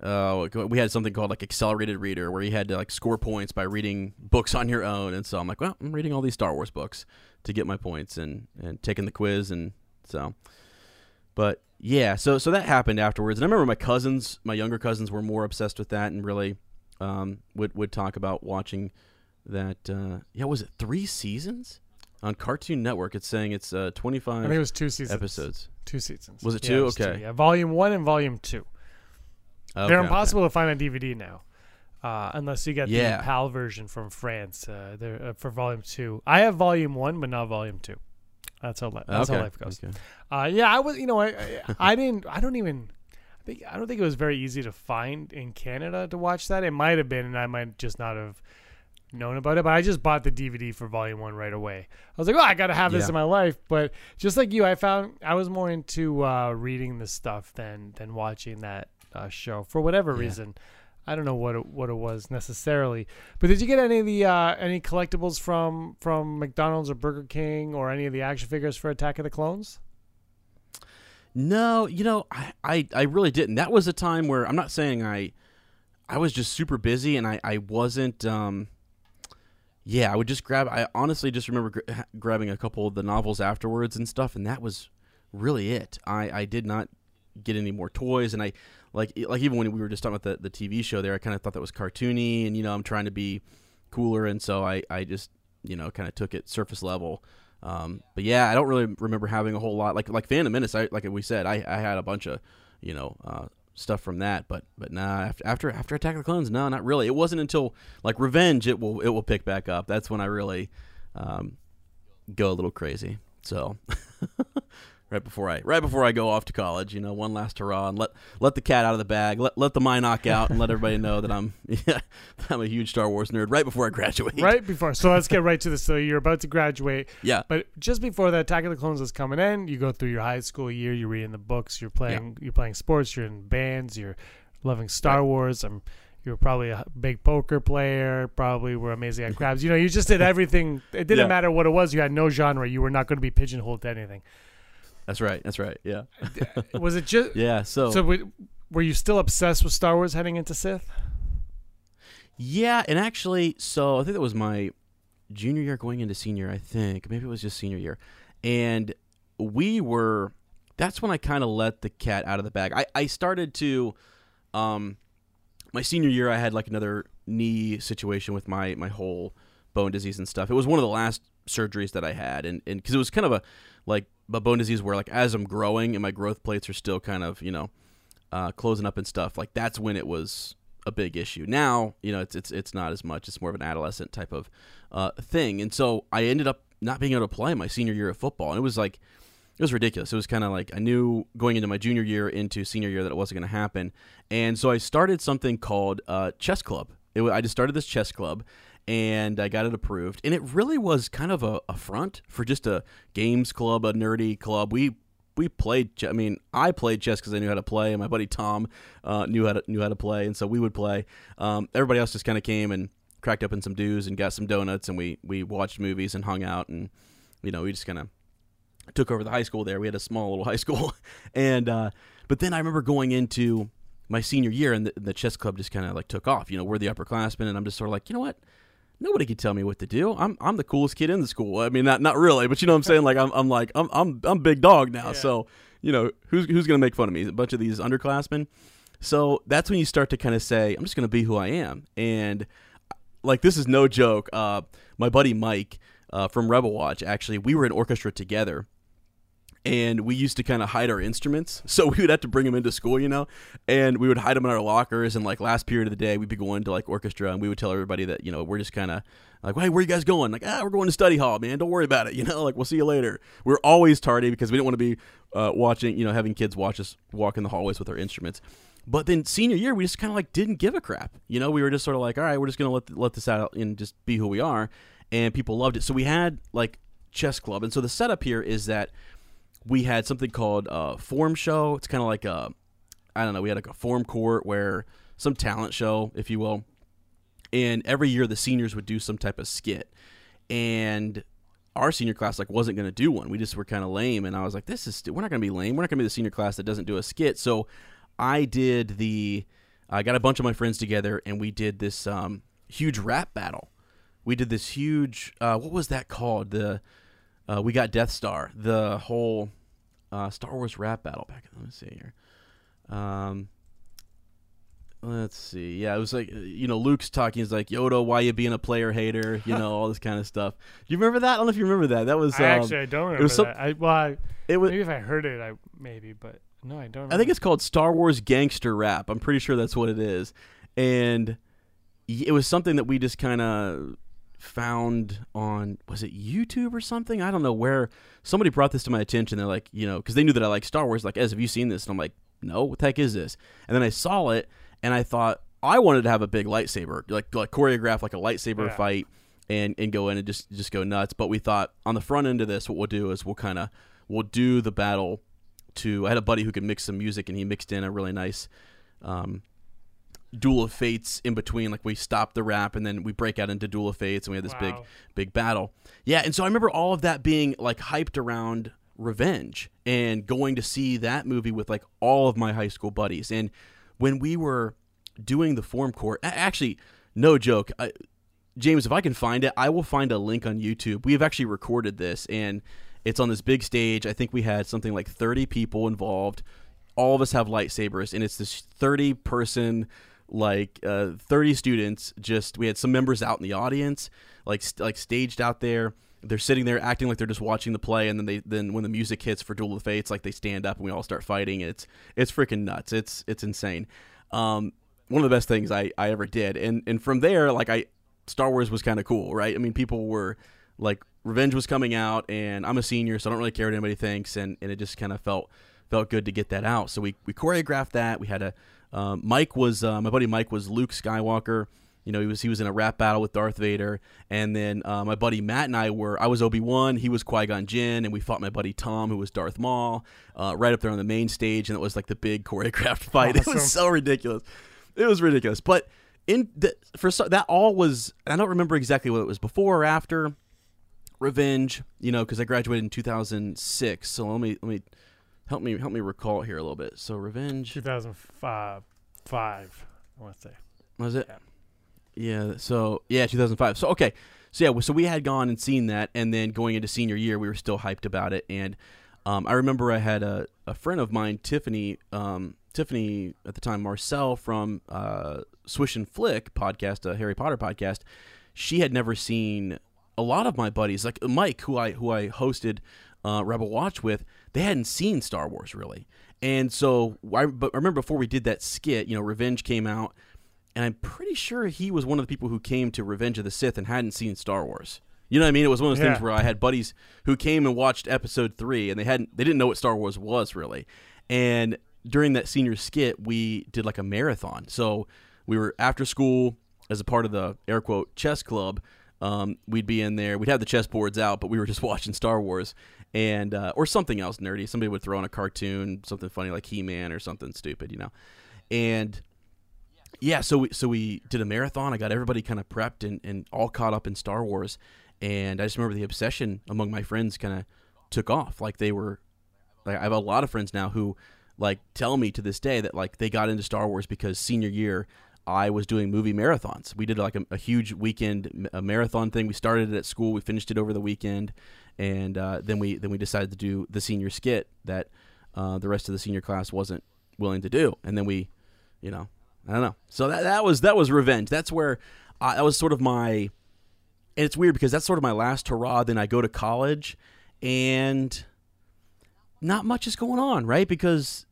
Uh, we had something called like accelerated reader where you had to like score points by reading books on your own and so i'm like well i'm reading all these star wars books to get my points and and taking the quiz and so but yeah, so so that happened afterwards, and I remember my cousins, my younger cousins, were more obsessed with that and really um, would would talk about watching that. Uh, yeah, was it three seasons on Cartoon Network? It's saying it's uh, twenty I think it was two seasons. episodes. Two seasons. Was it Yeah, two? was Okay. yeah, volume one and volume two. Okay, They're okay. impossible to find on DVD now, uh, unless you get Yeah. the PAL version from France. Uh, they're, uh, for volume two, I have volume one, but not volume two. That's how li- that's okay. how life goes. okay. Uh, yeah, I was. You know, I, I I didn't. I don't even. I think I don't think it was very easy to find in Canada to watch that. It might have been, and I might just not have known about it. But I just bought the DVD for Volume One right away. I was like, oh, I got to have this Yeah. in my life. But just like you, I found I was more into uh, reading the stuff than than watching that uh, show for whatever Yeah. reason. I don't know what it, what it was necessarily, but did you get any of the uh, any collectibles from from McDonald's or Burger King or any of the action figures for Attack of the Clones? No, you know, I, I, I really didn't. That was a time where I'm not saying I I was just super busy and I, I wasn't um yeah, I would just grab I honestly just remember gr- ha- grabbing a couple of the novels afterwards and stuff and that was really it. I I did not get any more toys and I like like even when we were just talking about the, the TV show there, I kind of thought that was cartoony and you know, I'm trying to be cooler and so I I just, you know, kind of took it surface level. Um, but yeah, I don't really remember having a whole lot. Like like Phantom Menace, I, like we said, I, I had a bunch of you know uh, stuff from that. But but nah, after after after Attack of the Clones, no, not really. It wasn't until like Revenge it will it will pick back up. That's when I really um, go a little crazy. So right before I right before I go off to college, you know, one last hurrah and let let the cat out of the bag, let let the mine knock out, and let everybody know that I'm yeah I'm a huge Star Wars nerd. Right before I graduate, Right before. So let's get right to this. So you're about to graduate, Yeah. but just before that, Attack of the Clones is coming in. You go through your high school year. You're reading the books. You're playing. You're playing sports. You're in bands. You're loving Star Wars. I'm. You were probably a big poker player. Probably were amazing at crabs. You know, you just did everything. It didn't Yeah. matter what it was. You had no genre. You were not going to be pigeonholed to anything. That's right. That's right. Yeah. Was it just? Yeah. So, So w- were you still obsessed with Star Wars heading into Sith? yeah, and actually, so I think that was my junior year going into senior. I think maybe it was just senior year, and we were. That's when I kind of let the cat out of the bag. I I started to, um, my senior year I had like another knee situation with my my whole bone disease and stuff. It was one of the last surgeries that I had, and and because it was kind of a like a bone disease where like as I'm growing and my growth plates are still kind of you know uh, closing up and stuff, like that's when it was a big issue. Now, you know, it's it's it's not as much. It's more of an adolescent type of uh, thing. And so I ended up not being able to play my senior year of football, and it was like it was ridiculous. It was kind of like I knew going into my junior year into senior year that it wasn't going to happen, and so I started something called uh, chess club. It, I just started this chess club. And I got it approved, and it really was kind of a, a front for just a games club, a nerdy club. We we played. I mean, I played chess because I knew how to play, and my buddy Tom uh, knew how to knew how to play, and so we would play. Um, everybody else just kind of came and cracked up in some dues and got some donuts, and we we watched movies and hung out, and you know we just kind of took over the high school there. We had a small little high school, and uh, but then I remember going into my senior year, and the, the chess club just kind of like took off. You know, we're the upperclassmen, and I'm just sort of like, you know what? Nobody can tell me what to do. I'm I'm the coolest kid in the school. I mean, not not really, but you know what I'm saying. Like I'm I'm like I'm I'm I'm big dog now. So you know who's who's gonna make fun of me? A bunch of these underclassmen. So that's when you start to kind of say, I'm just gonna be who I am. And like this is no joke. Uh, my buddy Mike uh, from Rebel Watch, actually, we were in orchestra together and we used to kind of hide our instruments. So we would have to bring them into school, you know, and we would hide them in our lockers. And like last period of the day, we'd be going to like orchestra, and we would tell everybody that you know we're just kind of like, hey, where you guys going? Like, ah, we're going to study hall, man. Don't worry about it, you know. Like, we'll see you later. We're always tardy because we didn't want to be uh, watching, you know, having kids watch us walk in the hallways with our instruments. But then senior year, we just kind of like didn't give a crap. You know, we were just sort of like, all right, we're just gonna let let this out and just be who we are, and people loved it. So we had like chess club, and so the setup here is that we had something called uh, form show. It's kind of like a, I don't know, we had like a form court where some talent show, if you will, and every year the seniors would do some type of skit, and our senior class like wasn't going to do one. We just were kind of lame, and I was like, this is we're not going to be lame. We're not going to be the senior class that doesn't do a skit. So I did the, I got a bunch of my friends together, and we did this um, huge rap battle. We did this huge, uh, what was that called? The uh, we got Death Star. The whole uh, Star Wars rap battle back. Let me see here. Um, let's see. Yeah, it was like you know Luke's talking. He's like Yoda, why you being a player hater? You know all this kind of stuff. Do you remember that? I don't know if you remember that. That was I um, actually I don't remember was some- that. I, well, I, it was. maybe if I heard it, I maybe, but no, I don't. Remember. I think it's called Star Wars Gangster Rap. I'm pretty sure that's what it is. And it was something that we just kind of found on was it YouTube or something? I don't know where somebody brought this to my attention. They're like, you know, because they knew that I like Star Wars. Like, as have you seen this? And I'm like, no, what the heck is this? And then I saw it, and I thought I wanted to have a big lightsaber, like like choreograph like a lightsaber Yeah. fight, and and go in and just just go nuts. But we thought on the front end of this, what we'll do is we'll kind of we'll do the battle to I had a buddy who could mix some music and he mixed in a really nice um, duel of fates in between like we stopped the rap and then we break out into duel of fates and we had this big Wow. big battle yeah and so i remember all of that being like hyped around revenge and going to see that movie with like all of my high school buddies and when we were doing the form court actually no joke I, James, if I can find it, I will find a link on YouTube. We have actually recorded this, and it's on this big stage. I think we had something like 30 people involved. All of us have lightsabers, and it's this 30 person, like uh, 30 students. Just we had some members out in the audience, like st- like staged out there. They're sitting there acting like they're just watching the play, and then they then when the music hits for Duel of Fates, like they stand up and we all start fighting. It's it's freaking nuts. It's it's insane. Um, one of the best things I, I ever did, and and from there, like I Star Wars was kind of cool, right? I mean, people were like, Revenge was coming out, and I'm a senior, so I don't really care what anybody thinks, and, and it just kind of felt felt good to get that out. So we, we choreographed that. We had a um, Mike was uh, my buddy Mike was Luke Skywalker. You know, he was he was in a rap battle with Darth Vader, and then uh, my buddy Matt and I were I was Obi Wan, he was Qui Gon Jinn, and we fought my buddy Tom, who was Darth Maul, uh, right up there on the main stage, and it was like the big choreographed fight. It was so ridiculous. It was ridiculous, but in the, for that all was I don't remember exactly what it was before or after Revenge, you know, because I graduated in 2006. So let me let me help me help me recall here a little bit. So Revenge 2005. Five, I want to say. was it? Yeah. So yeah, 2005. So okay. So yeah. So we had gone and seen that, and then going into senior year, we were still hyped about it. And um, I remember I had a, a friend of mine, Tiffany. Um, Tiffany at the time, Marcel from uh, Swish and Flick podcast, a Harry Potter podcast. She had never seen a lot of my buddies, like Mike, who I who I hosted uh, Rebel Watch with. They hadn't seen Star Wars really, and so I, but I remember before we did that skit, you know, Revenge came out, and I'm pretty sure he was one of the people who came to Revenge of the Sith and hadn't seen Star Wars. You know what I mean? It was one of those things where I had buddies who came and watched Episode three, and they hadn't they didn't know what Star Wars was really. And during that senior skit, we did like a marathon. So we were after school as a part of the air quote chess club. Um, we'd be in there. We'd have the chess boards out, but we were just watching Star Wars and uh, or something else nerdy. Somebody would throw in a cartoon, something funny like He Man or something stupid, you know. And yeah, so we so we did a marathon. I got everybody kind of prepped and, and all caught up in Star Wars. And I just remember the obsession among my friends kind of took off. Like they were like I have a lot of friends now who like tell me to this day that like they got into Star Wars because senior year I was doing movie marathons. We did like a, a huge weekend a marathon thing. We started it at school. We finished it over the weekend, and uh, then we then we decided to do the senior skit that uh, the rest of the senior class wasn't willing to do. And then we, you know, I don't know. So that that was that was revenge. That's where uh, that was sort of my. And it's weird because that's sort of my last hurrah. Then I go to college, and not much is going on, right? Because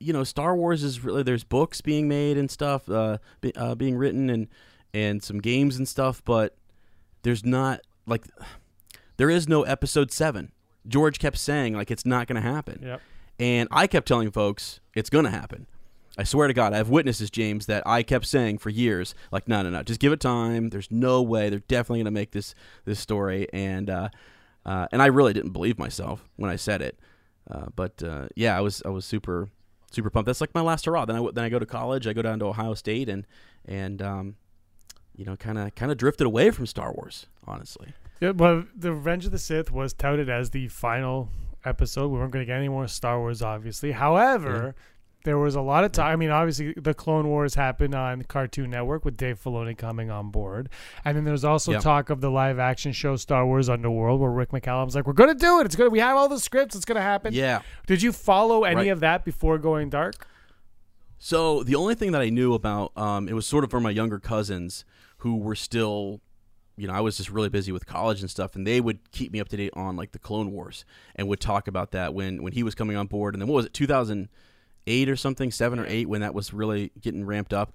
you know, Star Wars is really there's books being made and stuff, uh, be, uh, being written and and some games and stuff, but there's not like there is no Episode Seven. George kept saying like it's not going to happen, Yep. and I kept telling folks it's going to happen. I swear to God, I have witnesses, James, that I kept saying for years, like, no, no, no, just give it time. There's no way they're definitely going to make this this story, and uh, uh, and I really didn't believe myself when I said it. Uh, but uh, yeah, I was I was super super pumped. That's like my last hurrah. Then I then I go to college. I go down to Ohio State, and and um, you know, kind of kind of drifted away from Star Wars, honestly. Yeah, well, the Revenge of the Sith was touted as the final episode. We weren't going to get any more Star Wars, obviously. However, there was a lot of time. I mean, obviously, the Clone Wars happened on Cartoon Network with Dave Filoni coming on board, and then there's also Yep. talk of the live action show Star Wars Underworld, where Rick McCallum's like, "We're gonna do it. It's gonna. We have all the scripts. It's gonna happen." Yeah. Did you follow any Right. of that before going dark? So the only thing that I knew about um, it was sort of for my younger cousins who were still, you know, I was just really busy with college and stuff, and they would keep me up to date on like the Clone Wars and would talk about that when when he was coming on board. And then what was it, two thousand eight or something, seven or eight, when that was really getting ramped up.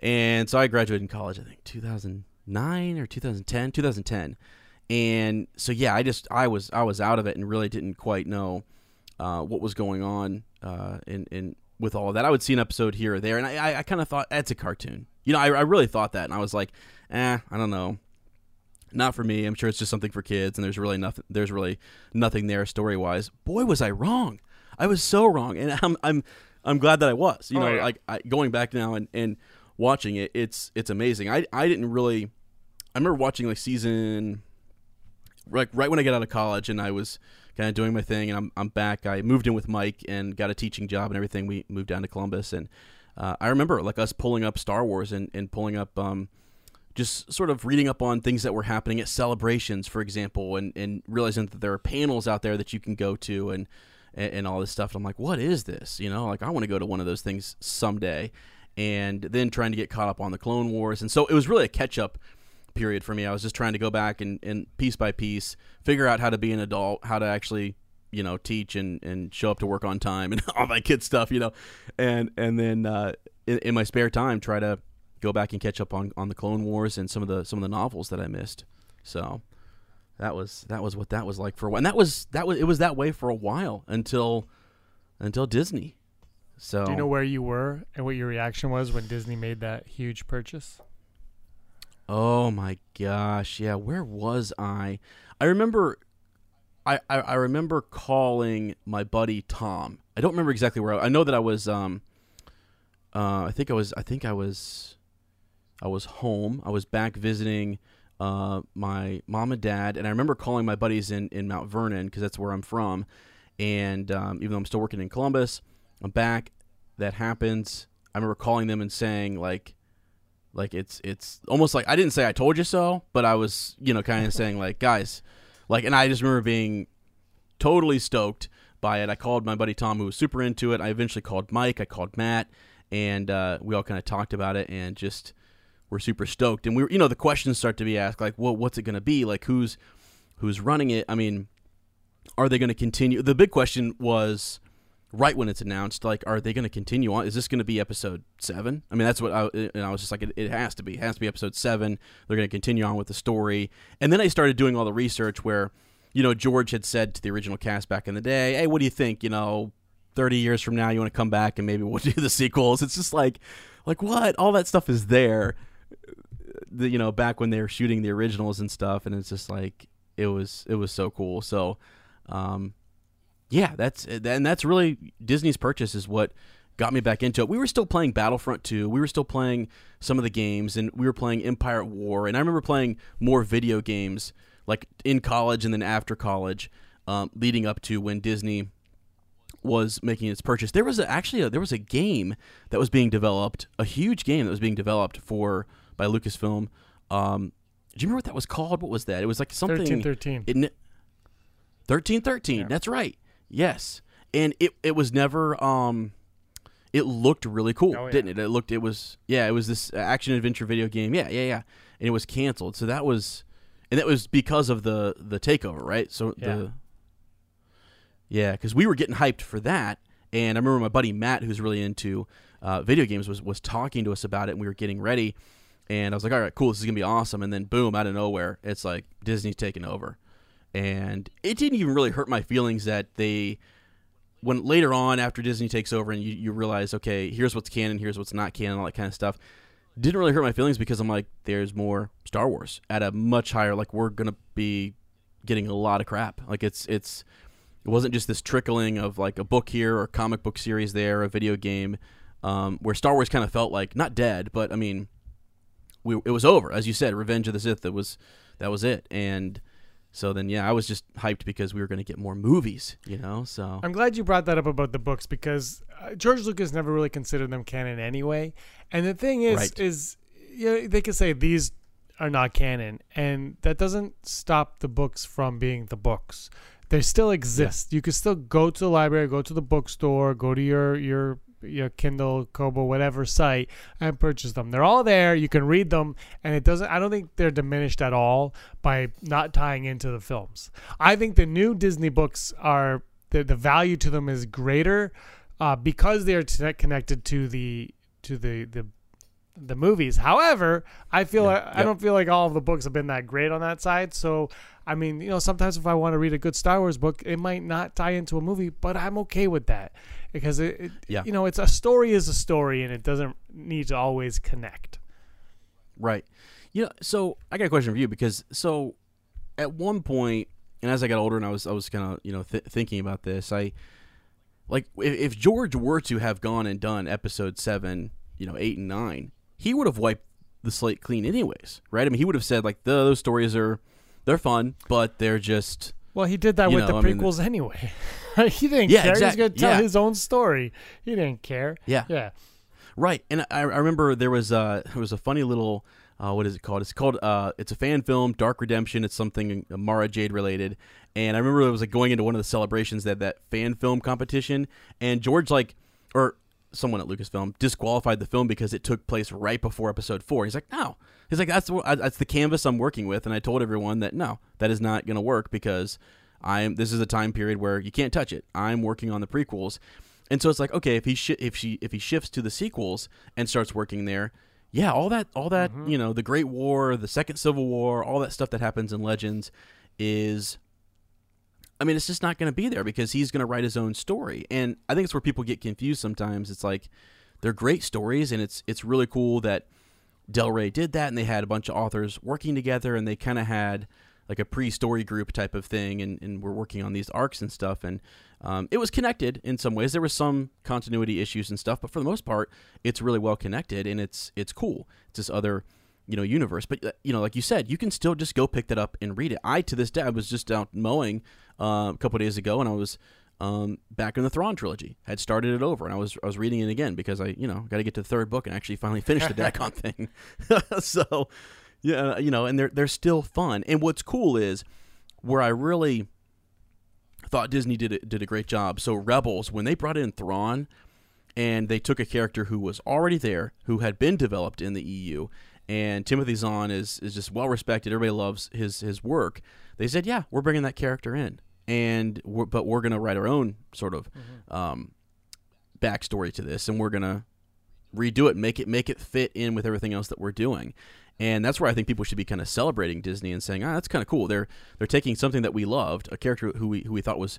And so I graduated in college, I think two thousand nine or 2010, 2010. And so yeah, I just I was I was out of it and really didn't quite know uh, what was going on uh, in in with all of that. I would see an episode here or there, and I I, I kind of thought that's a cartoon. You know, I, I really thought that, and I was like, eh, I don't know, not for me. I'm sure it's just something for kids, and there's really nothing. There's really nothing there story wise. Boy, was I wrong. I was so wrong, and I'm I'm I'm glad that I was. You Oh, know, yeah. like I, going back now and and watching it, it's it's amazing. I I didn't really. I remember watching like season like right when I got out of college and I was kind of doing my thing and I'm I'm back. I moved in with Mike and got a teaching job and everything. We moved down to Columbus and uh, I remember like us pulling up Star Wars and, and pulling up um, just sort of reading up on things that were happening at celebrations, for example, and, and realizing that there are panels out there that you can go to and, and, and all this stuff. And I'm like, what is this? You know, like I want to go to one of those things someday. And then trying to get caught up on the Clone Wars. And so it was really a catch up period for me. I was just trying to go back and, and piece by piece figure out how to be an adult, how to actually, you know, teach and, and show up to work on time and all that kid stuff, you know, and and then uh, in, in my spare time try to go back and catch up on, on the Clone Wars and some of the some of the novels that I missed. So that was that was what that was like for a while, and that was that was it was that way for a while until until Disney. So Do you know where you were and what your reaction was when Disney made that huge purchase? Oh my gosh, yeah. Where was I? I remember, I, I I remember calling my buddy Tom. I don't remember exactly where. I, I know that I was. Um, uh, I think I was. I think I was. I was home. I was back visiting uh, my mom and dad, and I remember calling my buddies in in Mount Vernon because that's where I'm from. And um, even though I'm still working in Columbus, I'm back. That happens. I remember calling them and saying like like it's it's almost like I didn't say I told you so, but I was you know kind of saying like guys, like, and I just remember being totally stoked by it. I called my buddy Tom, who was super into it. I eventually called Mike. I called Matt, and uh, we all kind of talked about it and just were super stoked. And we were, you know, the questions start to be asked like, well, what's it going to be? Like, who's who's running it? I mean, are they going to continue? The big question was right when it's announced, like, are they going to continue on? Is this going to be episode seven? I mean, that's what I, and I was just like, it, it has to be. It has to be episode seven. They're going to continue on with the story. And then I started doing all the research where, you know, George had said to the original cast back in the day, hey, what do you think? You know, 30 years from now, you want to come back and maybe we'll do the sequels. It's just like, like what? All that stuff is there, the, you know, back when they were shooting the originals and stuff. And it's just like, it was, it was so cool. So, um, yeah, that's and that's really Disney's purchase is what got me back into it. We were still playing Battlefront 2. We were still playing some of the games and we were playing Empire at War and I remember playing more video games like in college and then after college um, leading up to when Disney was making its purchase. There was a, actually a, there was a game that was being developed, a huge game that was being developed for by Lucasfilm. Um, do you remember what that was called? What was that? It was like something 1313. it, Thirteen thirteen. That's right. Yes, and it it was never. Um, it looked really cool, Oh, yeah. didn't it? It looked. It was. Yeah, it was this action adventure video game. Yeah, yeah, yeah. And it was canceled. So that was, and that was because of the the takeover, right? So Yeah. the. Yeah, because we were getting hyped for that, and I remember my buddy Matt, who's really into uh, video games, was was talking to us about it, and we were getting ready, and I was like, "All right, cool, this is gonna be awesome." And then boom, out of nowhere, it's like Disney's taking over, and it didn't even really hurt my feelings that they, when later on after Disney takes over and you, you realize, okay, here's what's canon, here's what's not canon, all that kind of stuff. Didn't really hurt my feelings because I'm like, there's more Star Wars at a much higher. Like we're gonna be getting a lot of crap. Like it's it's it wasn't just this trickling of like a book here or a comic book series there, a video game, um, where Star Wars kind of felt like not dead, but I mean, we, it was over, as you said, Revenge of the Sith. that was that was it, and So then, yeah, I was just hyped because we were going to get more movies, you know. So I'm glad you brought that up about the books because uh, George Lucas never really considered them canon anyway. And the thing is, Right. is you know, they could say these are not canon, and that doesn't stop the books from being the books. They still exist. You could still go to the library, go to the bookstore, go to your your your Kindle, Kobo, whatever site, and purchase them. They're all there. You can read them, and it doesn't. I don't think they're diminished at all by not tying into the films. I think the new Disney books are the the value to them is greater uh, because they are t- connected to the to the the the movies. However, I feel I, I Yep. don't feel like all of the books have been that great on that side. So, I mean, you know, sometimes if I want to read a good Star Wars book, it might not tie into a movie, but I'm okay with that because it, it Yeah. you know, it's a story is a story and it doesn't need to always connect. Right. You know, so I got a question for you because so at one point, and as I got older and I was I was kind of you know th- thinking about this, I like if, if George were to have gone and done episode seven, you know, eight and nine, he would have wiped the slate clean anyways, right? I mean, he would have said like the, those stories are they're fun, but they're just Well, he did that with know, the I mean, prequels anyway. he didn't Yeah, care. exact- He was going to tell yeah. his own story. He didn't care. Yeah. Yeah. Right, and I, I remember there was uh there was a funny little uh, what is it called? It's called uh it's a fan film, Dark Redemption. It's something Mara Jade related, and I remember it was like going into one of the celebrations that that fan film competition, and George like or someone at Lucasfilm disqualified the film because it took place right before Episode Four. He's like, no, he's like that's that's the canvas I'm working with, and I told everyone that no, that is not going to work because I'm this is a time period where you can't touch it. I'm working on the prequels. And so it's like, okay, if he shi if she if he shifts to the sequels and starts working there, yeah, all that all that, mm-hmm. you know, the Great War, the Second Civil War, all that stuff that happens in Legends is I mean, it's just not going to be there because he's going to write his own story. And I think it's where people get confused sometimes. It's like they're great stories and it's it's really cool that Del Rey did that and they had a bunch of authors working together and they kind of had like a pre-story group type of thing and, and we're working on these arcs and stuff. And um, it was connected in some ways. There was some continuity issues and stuff but for the most part it's really well connected and it's it's cool. It's this other you know universe. But uh, you know like you said you can still just go pick that up and read it. I to this day i was just out mowing uh, a couple days ago and i was um, back in the Thrawn trilogy. Had started it over, and I was I was reading it again because I you know got to get to the third book and actually finally finish the Dagon thing. so yeah, you know, and they're they're still fun. And what's cool is where I really thought Disney did a, did a great job. So Rebels, when they brought in Thrawn, and they took a character who was already there, who had been developed in the EU, and Timothy Zahn is is just well respected. Everybody loves his his work. They said, yeah, we're bringing that character in, and we're, but we're gonna write our own sort of um, backstory to this, and we're gonna redo it, make it make it fit in with everything else that we're doing. And that's where I think people should be kind of celebrating Disney and saying, "Ah, that's kind of cool." They're they're taking something that we loved, a character who we who we thought was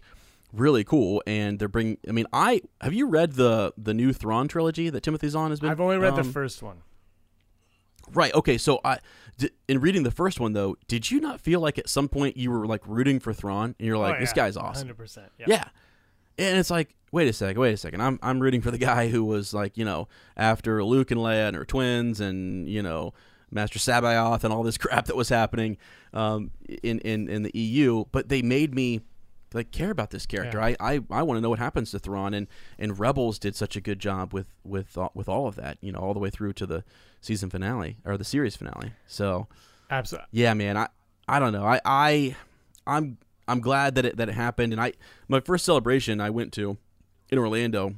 really cool, and they're bringing. I mean, I have you read the the new Thrawn trilogy that Timothy Zahn has been? I've only read the um, first one. Right. Okay. So I, in reading the first one though, did you not feel like at some point you were like rooting for Thrawn, and you're like, Oh, this yeah, guy's awesome. 100%. Yeah. Yeah. And it's like, wait a second, wait a second. I'm I'm rooting for the guy who was like, you know, after Luke and Leia and her twins, and you know, Master C'baoth and all this crap that was happening um, in in in the EU. But they made me like care about this character. Yeah. I I, I want to know what happens to Thrawn, and and Rebels did such a good job with with uh, with all of that. You know, all the way through to the season finale or the series finale. So. Absolutely. Yeah, man. I I don't know. I I I'm I'm glad that it that it happened. And I my first celebration I went to in Orlando.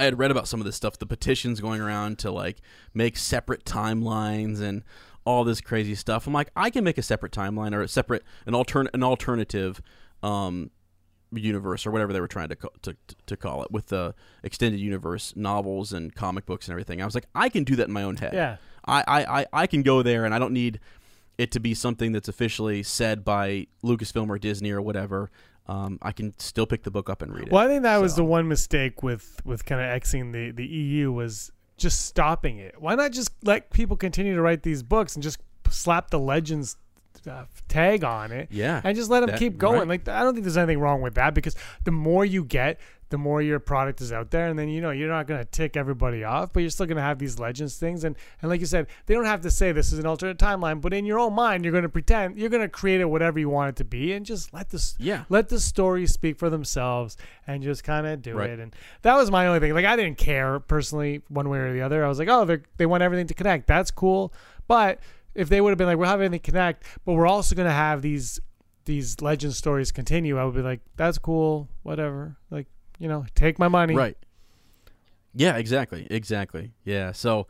I had read about some of this stuff, the petitions going around to like make separate timelines and all this crazy stuff. I'm like, I can make a separate timeline or a separate an altern an alternative um universe or whatever they were trying to, to to call it with the extended universe novels and comic books and everything. I was like, I can do that in my own head. Yeah. I, I, I, I can go there and I don't need it to be something that's officially said by Lucasfilm or Disney or whatever. Um, I can still pick the book up and read it. Well, I think that was the one mistake with with kind of Xing the the EU was just stopping it. Why not just let people continue to write these books and just slap the legends uh, tag on it. Yeah, and just let them that- keep going. right. Like I don't think there's anything wrong with that because the more you get, the more your product is out there, and then you know you're not gonna tick everybody off, but you're still gonna have these legends things. And and like you said, they don't have to say this is an alternate timeline, but in your own mind, you're gonna pretend you're gonna create it whatever you want it to be, and just let this Yeah. let the stories speak for themselves, and just kind of do Right. it. And that was my only thing. Like I didn't care personally one way or the other. I was like, oh, they they want everything to connect. That's cool, but if they would have been like, we'll have everything connect, but we're also gonna have these these legend stories continue, I would be like, that's cool, whatever. Like, you know, take my money. Right. Yeah, exactly, exactly. Yeah, so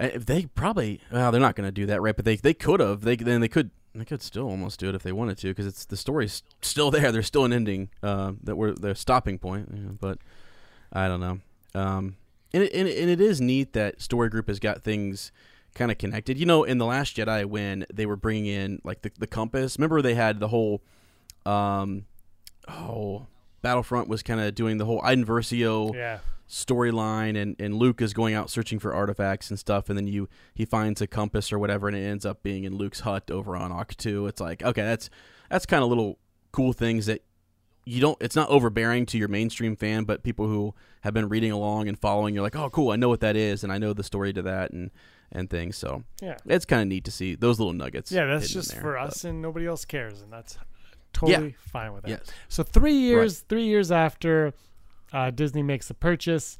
uh, if they probably well, they're not going to do that, right? But they they could have. They then they could they could still almost do it if they wanted to because it's the story's still there. There's still an ending uh, that we're their stopping point. you know, but I don't know. Um, and it, and, it, and it is neat that Story Group has got things kind of connected. You know, in the Last Jedi when they were bringing in like the the compass. Remember they had the whole um oh Battlefront was kind of doing the whole Iden Versio Yeah. storyline and, and Luke is going out searching for artifacts and stuff and then you he finds a compass or whatever and it ends up being in Luke's hut over on Ahch-To. It's like, okay, that's that's kind of little cool things that you don't it's not overbearing to your mainstream fan, but people who have been reading along and following, you're like, Oh cool, I know what that is and I know the story to that and and things. So Yeah. it's kinda neat to see those little nuggets. Yeah, that's just there, for but- us and nobody else cares and that's totally fine with that. Yes. So three years, three years after uh, Disney makes the purchase,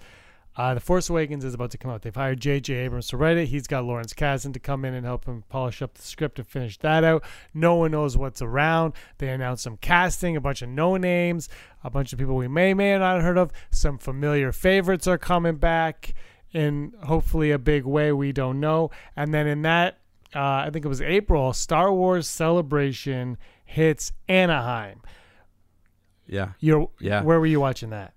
uh, The Force Awakens is about to come out. They've hired J.J. Abrams to write it. He's got Lawrence Kasdan to come in and help him polish up the script and finish that out. No one knows what's around. They announced some casting, a bunch of no names, a bunch of people we may may not have not heard of. Some familiar favorites are coming back in hopefully a big way. We don't know. And then in that, uh, I think it was April, Star Wars Celebration hits Anaheim. Yeah. You're Yeah. Where were you watching that?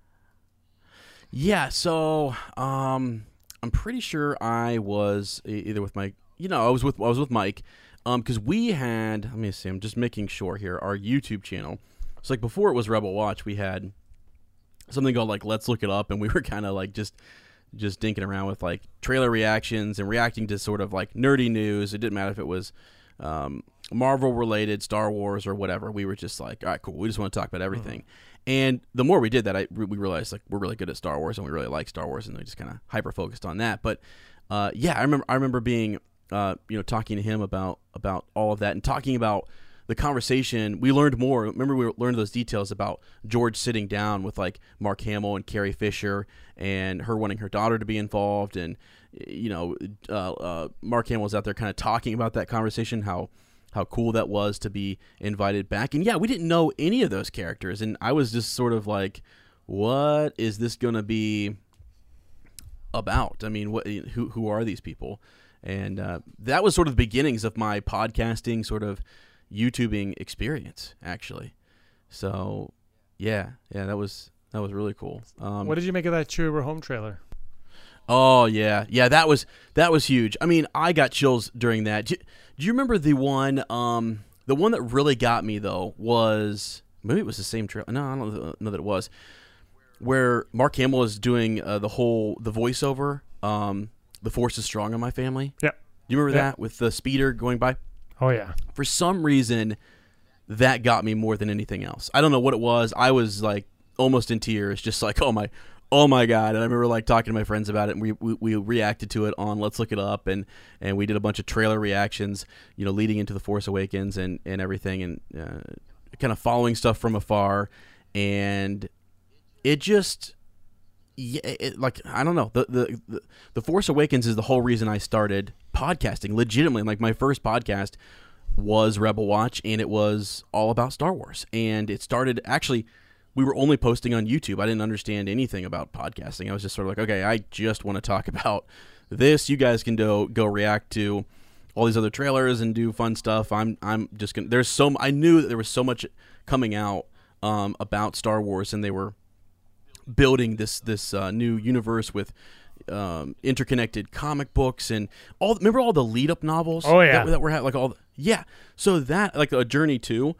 Yeah, so um, I'm pretty sure I was either with my, you know, I was with I was with Mike, um, because we had. Let me see. I'm just making sure here. Our YouTube channel. So like before it was Rebel Watch, we had something called like Let's Look It Up, and we were kind of like just just dinking around with like trailer reactions and reacting to sort of like nerdy news. It didn't matter if it was um, Marvel related, Star Wars, or whatever. We were just like, all right, cool. We just want to talk about everything. And the more we did that, I we realized like we're really good at Star Wars and we really like Star Wars, and we just kind of hyper focused on that. But uh, yeah, I remember I remember being uh, you know talking to him about about all of that and talking about the conversation. We learned more. Remember, we learned those details about George sitting down with like Mark Hamill and Carrie Fisher, and her wanting her daughter to be involved, and you know, uh, uh, Mark Hamill was out there kind of talking about that conversation, how how cool that was to be invited back. And yeah, we didn't know any of those characters, and I was just sort of like, what is this going to be about? I mean, what who who are these people? And uh, that was sort of the beginnings of my podcasting, sort of YouTubing experience, actually. So, yeah, yeah, that was that was really cool. Um, What did you make of that Chewie home trailer? Oh yeah, yeah. That was that was huge. I mean, I got chills during that. Do, do you remember the one? Um, the one that really got me though was maybe it was the same trailer. No, I don't know that it was. Where Mark Hamill is doing uh, the whole the voiceover. Um, the force is strong in my family. Yeah. Do you remember Yeah. that with the speeder going by? Oh yeah. For some reason, that got me more than anything else. I don't know what it was. I was like almost in tears, just like oh my, oh my god. And I remember like talking to my friends about it, and we, we we reacted to it on Let's Look It Up, and and we did a bunch of trailer reactions, you know, leading into the Force Awakens and and everything, and uh, kind of following stuff from afar, and it just yeah, it, like I don't know. The, the the the Force Awakens is the whole reason I started podcasting. Legitimately, like my first podcast was Rebel Watch, and it was all about Star Wars. And it started actually. We were only posting on YouTube. I didn't understand anything about podcasting. I was just sort of like, okay, I just want to talk about this. You guys can go go react to all these other trailers and do fun stuff. I'm I'm just gonna. There's so I knew that there was so much coming out um, about Star Wars, and they were building this this uh, new universe with um, interconnected comic books and all. Remember all the lead up novels? Oh, yeah. that, that were like all. The, yeah, so that like a journey too.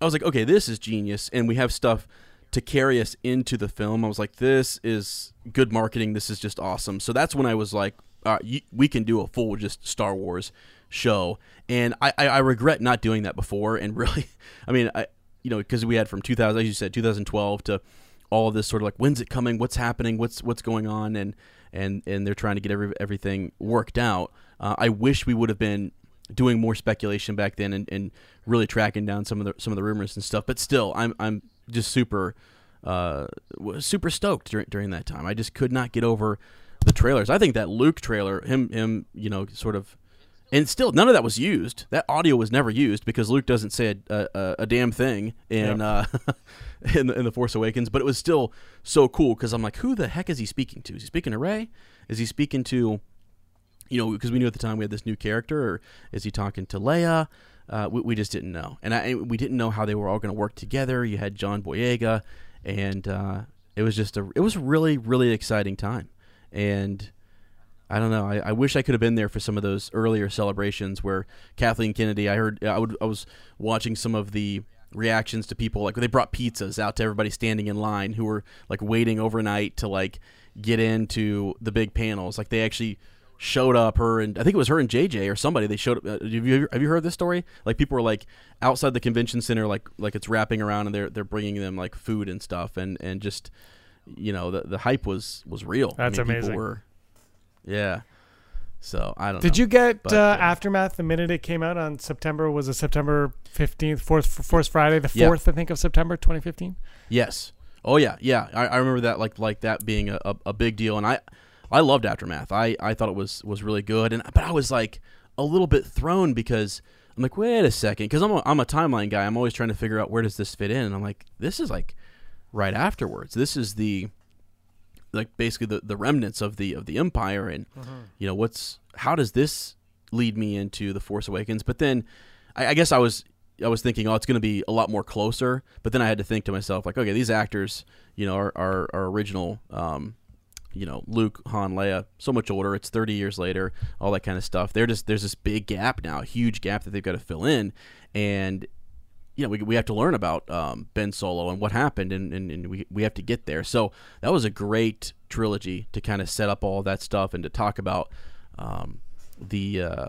I was like, okay, this is genius, and we have stuff to carry us into the film. I was like, this is good marketing. This is just awesome. So that's when I was like, uh, y- we can do a full just Star Wars show, and I, I, I regret not doing that before. And really, I mean, I you know because we had from 2000, as you said, 2012 to all of this sort of like when's it coming, what's happening, what's what's going on, and and and they're trying to get every, everything worked out. Uh, I wish we would have been doing more speculation back then and, and really tracking down some of the some of the rumors and stuff. But still, I'm I'm just super uh, super stoked during, during that time. I just could not get over the trailers. I think that Luke trailer, him him, you know, sort of, and still none of that was used. That audio was never used because Luke doesn't say a, a, a damn thing in uh, in, the, in the Force Awakens. But it was still so cool because I'm like, who the heck is he speaking to? Is he speaking to Rey? Is he speaking to you know, because we knew at the time we had this new character, or is he talking to Leia? Uh, we, we, just didn't know, and I, we didn't know how they were all going to work together. You had John Boyega, and uh, it was just a, it was a really, really exciting time, and I don't know. I, I, wish I could have been there for some of those earlier celebrations where Kathleen Kennedy. I heard I would I was watching some of the reactions to people like they brought pizzas out to everybody standing in line who were like waiting overnight to like get into the big panels. Like they actually showed up her and I think it was her and JJ or somebody they showed up uh, have you have you heard this story like people were like outside the convention center like like it's wrapping around and they're they're bringing them like food and stuff and and just you know the the hype was was real that's I mean, amazing were, yeah so I don't did know. you get But, uh, uh, aftermath the minute it came out on September was it September 15th fourth fourth Friday the Yeah. 4th I think of September 2015 Yes. Oh yeah, yeah. I, I remember that like like that being a, a, a big deal, and I I loved Aftermath. I, I thought it was was really good, and but I was like a little bit thrown because I'm like, wait a second, because I'm a, I'm a timeline guy. I'm always trying to figure out where does this fit in, and I'm like, this is like right afterwards. This is the like basically the, the remnants of the of the empire, and you know what's how does this lead me into the Force Awakens? But then I, I guess I was I was thinking, oh, it's going to be a lot more closer. But then I had to think to myself, like, okay, these actors, you know, are are, are original. Um, you know, Luke, Han, Leia, so much older. It's 30 years later, all that kind of stuff. They're just there's this big gap now, a huge gap that they've got to fill in, and you know, we, we have to learn about um, Ben Solo and what happened, and, and, and we, we have to get there. So that was a great trilogy to kind of set up all that stuff and to talk about um, the uh,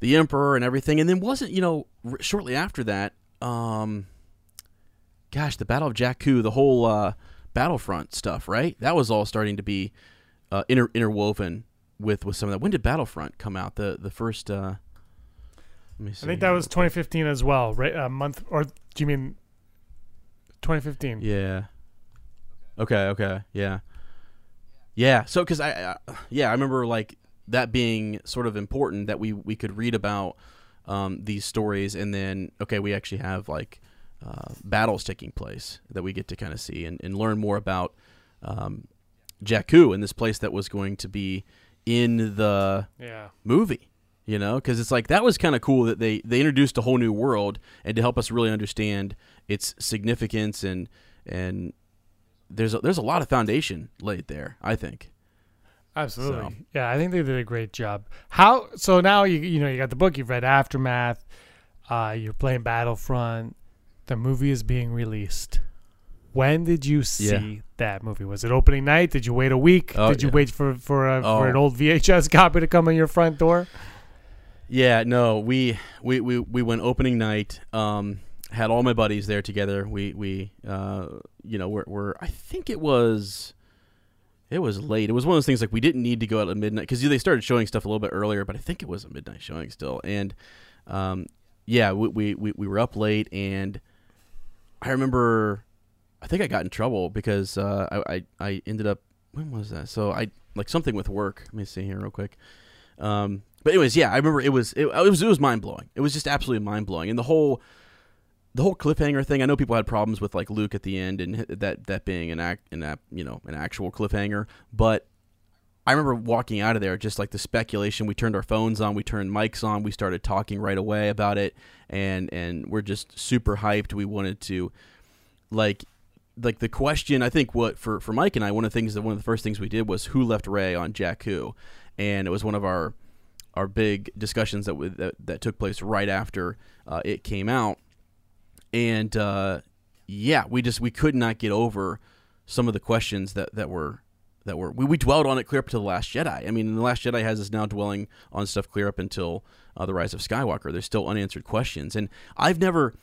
the Emperor and everything. And then wasn't you know r- shortly after that, um, gosh, the Battle of Jakku, the whole uh, Battlefront stuff, right? That was all starting to be uh, inter- interwoven with with some of that. When did Battlefront come out? The the first. Uh. I think that was 2015 as well right a month or do you mean 2015 Yeah. Okay. Okay. Yeah. Yeah. So, because I, I, yeah, I remember like that being sort of important that we we could read about um, these stories, and then okay, we actually have like uh, battles taking place that we get to kind of see and, and learn more about um, Jakku and this place that was going to be in the yeah movie you know because it's like that was kind of cool that they they introduced a whole new world and to help us really understand its significance and and there's a, there's a lot of foundation laid there i think Absolutely. So- Yeah, I think they did a great job. How so now you you know, you got the book, you've read Aftermath, uh, you're playing Battlefront, the movie is being released. When did you see Yeah. that movie? Was it opening night? Did you wait a week? Oh, did you yeah. wait for for, a, for an Oh. old VHS copy to come on your front door? Yeah no we we we, we went opening night um had all my buddies there together we we uh you know we're, we're i think it was it was late. It was one of those things like we didn't need to go out at midnight because they started showing stuff a little bit earlier, but I think it was a midnight showing still. And um, yeah, we, we, we, we were up late, and I remember I think I got in trouble because uh, I, I I ended up when was that? So I like something with work. Let me see here real quick. Um, but anyways, yeah, I remember it was it, it was it was mind blowing. It was just absolutely mind blowing, and the whole the whole cliffhanger thing. I know people had problems with like Luke at the end and that that being an act an act, you know an actual cliffhanger, but I remember walking out of there just like the speculation. We turned our phones on, we turned mics on, we started talking right away about it, and and we're just super hyped. We wanted to like like the question. I think what for for Mike and I, one of the things that one of the first things we did was who left Rey on Jakku, and it was one of our our big discussions that w- that, that took place right after uh, it came out and uh, yeah, we just we could not get over some of the questions that, that were that were we, we dwelled on it clear up to the Last Jedi. I mean, the Last Jedi has us now dwelling on stuff clear up until uh, the Rise of Skywalker. There's still unanswered questions, and I've never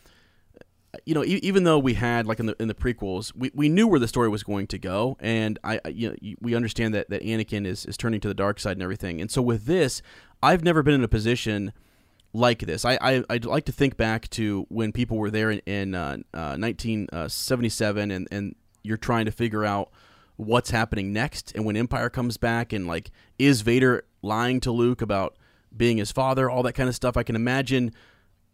you know, e- even though we had like in the in the prequels, we, we knew where the story was going to go, and I, I you know we understand that that Anakin is is turning to the dark side and everything. And so with this, I've never been in a position like this. I, I I'd like to think back to when people were there in, in uh, uh, 1977, and and you're trying to figure out what's happening next, and when Empire comes back, and like is Vader lying to Luke about being his father, all that kind of stuff. I can imagine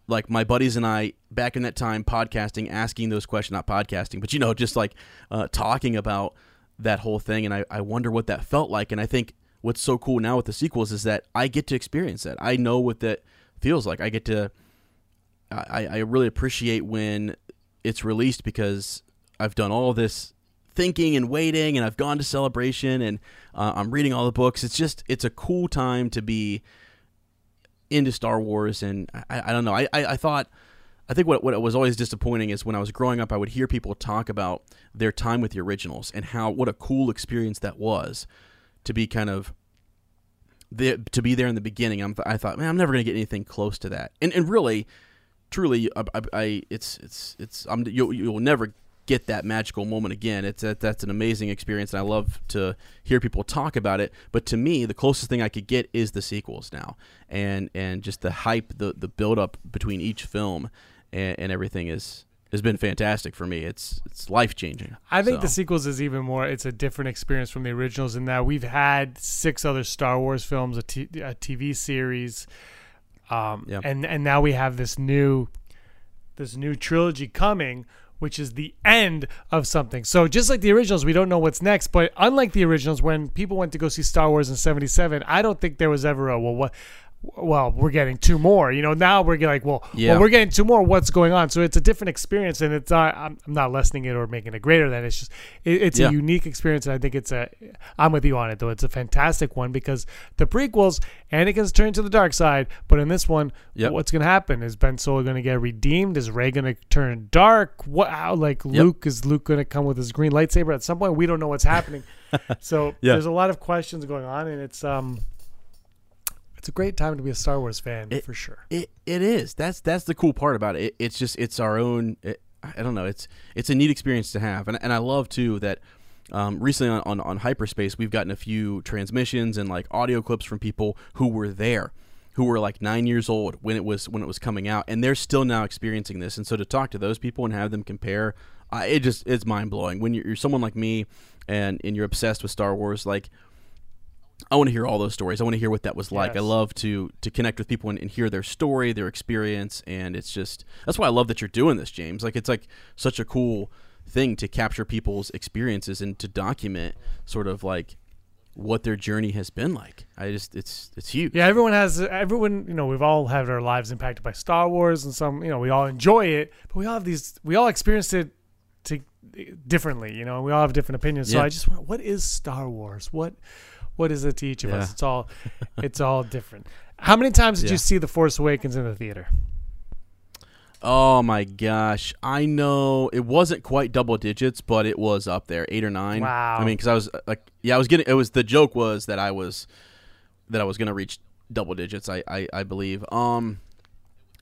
like my buddies and I back in that time podcasting, asking those questions, not podcasting, but you know, just like uh, talking about that whole thing. And I, I wonder what that felt like. And I think what's so cool now with the sequels is that I get to experience that. I know what that feels like. I get to, I, I really appreciate when it's released because I've done all this thinking and waiting and I've gone to celebration and uh, I'm reading all the books. It's just, it's a cool time to be into Star Wars, and I, I don't know. I, I, I, thought, I think what what was always disappointing is when I was growing up, I would hear people talk about their time with the originals and how what a cool experience that was to be kind of the, to be there in the beginning. I'm, I thought, man, I'm never going to get anything close to that. And and really, truly, I, I, I it's it's it's I'm you'll, you'll never get that magical moment again. It's that that's an amazing experience, and I love to hear people talk about it. But to me, the closest thing I could get is the sequels now, and and just the hype, the the build up between each film, and, and everything is has been fantastic for me. It's it's life changing. I think So, the sequels is even more. It's a different experience from the originals in that we've had six other Star Wars films, a, t- a TV series, um, Yep. and and now we have this new this new trilogy coming, which is the end of something. So just like the originals, we don't know what's next. But unlike the originals, when people went to go see Star Wars in '77, I don't think there was ever a well what. Well, we're getting two more. You know, now we're like, well, Yeah. well, we're getting two more. What's going on? So it's a different experience, and it's not. I'm, I'm not lessening it or making it greater than. It's just, it, it's Yeah. a unique experience, and I think it's a. I'm with you on it though. It's a fantastic one because the prequels, Anakin's turned to the dark side, but in this one, Yep. what's going to happen? Is Ben Solo going to get redeemed? Is Rey going to turn dark? What? How, like Luke is Luke going to come with his green lightsaber at some point? We don't know what's happening. so Yeah. there's a lot of questions going on, and it's um. It's a great time to be a Star Wars fan It- for sure. It it is. That's that's the cool part about it. it it's just it's our own. It, I don't know. It's it's a neat experience to have, and and I love too that. Um, recently on, on, on hyperspace we've gotten a few transmissions and like audio clips from people who were there who were like nine years old when it was when it was coming out and they're still now experiencing this and so to talk to those people and have them compare uh, it just it's mind-blowing when you're, you're someone like me and and you're obsessed with star wars like I want to hear all those stories. I want to hear what that was like. I love to to connect with people and, and hear their story, their experience, and it's just that's why I love that you're doing this, James. Like it's like such a cool thing to capture people's experiences and to document sort of like what their journey has been like. I just it's it's huge. Yeah, everyone has everyone. You know, we've all had our lives impacted by Star Wars, and some. You know, we all enjoy it, but we all have these. We all experienced it to differently. You know, we all have different opinions. So I just want, what is Star Wars? What what is it to each of us? It's all it's all different. How many times did Yeah. you see The Force Awakens in the theater? Oh my gosh, I know it wasn't quite double digits, but it was up there, eight or nine. Wow. I mean, because I was uh, like, yeah, I was getting. It was the joke was that I was that I was gonna reach double digits. I I, I believe. Um,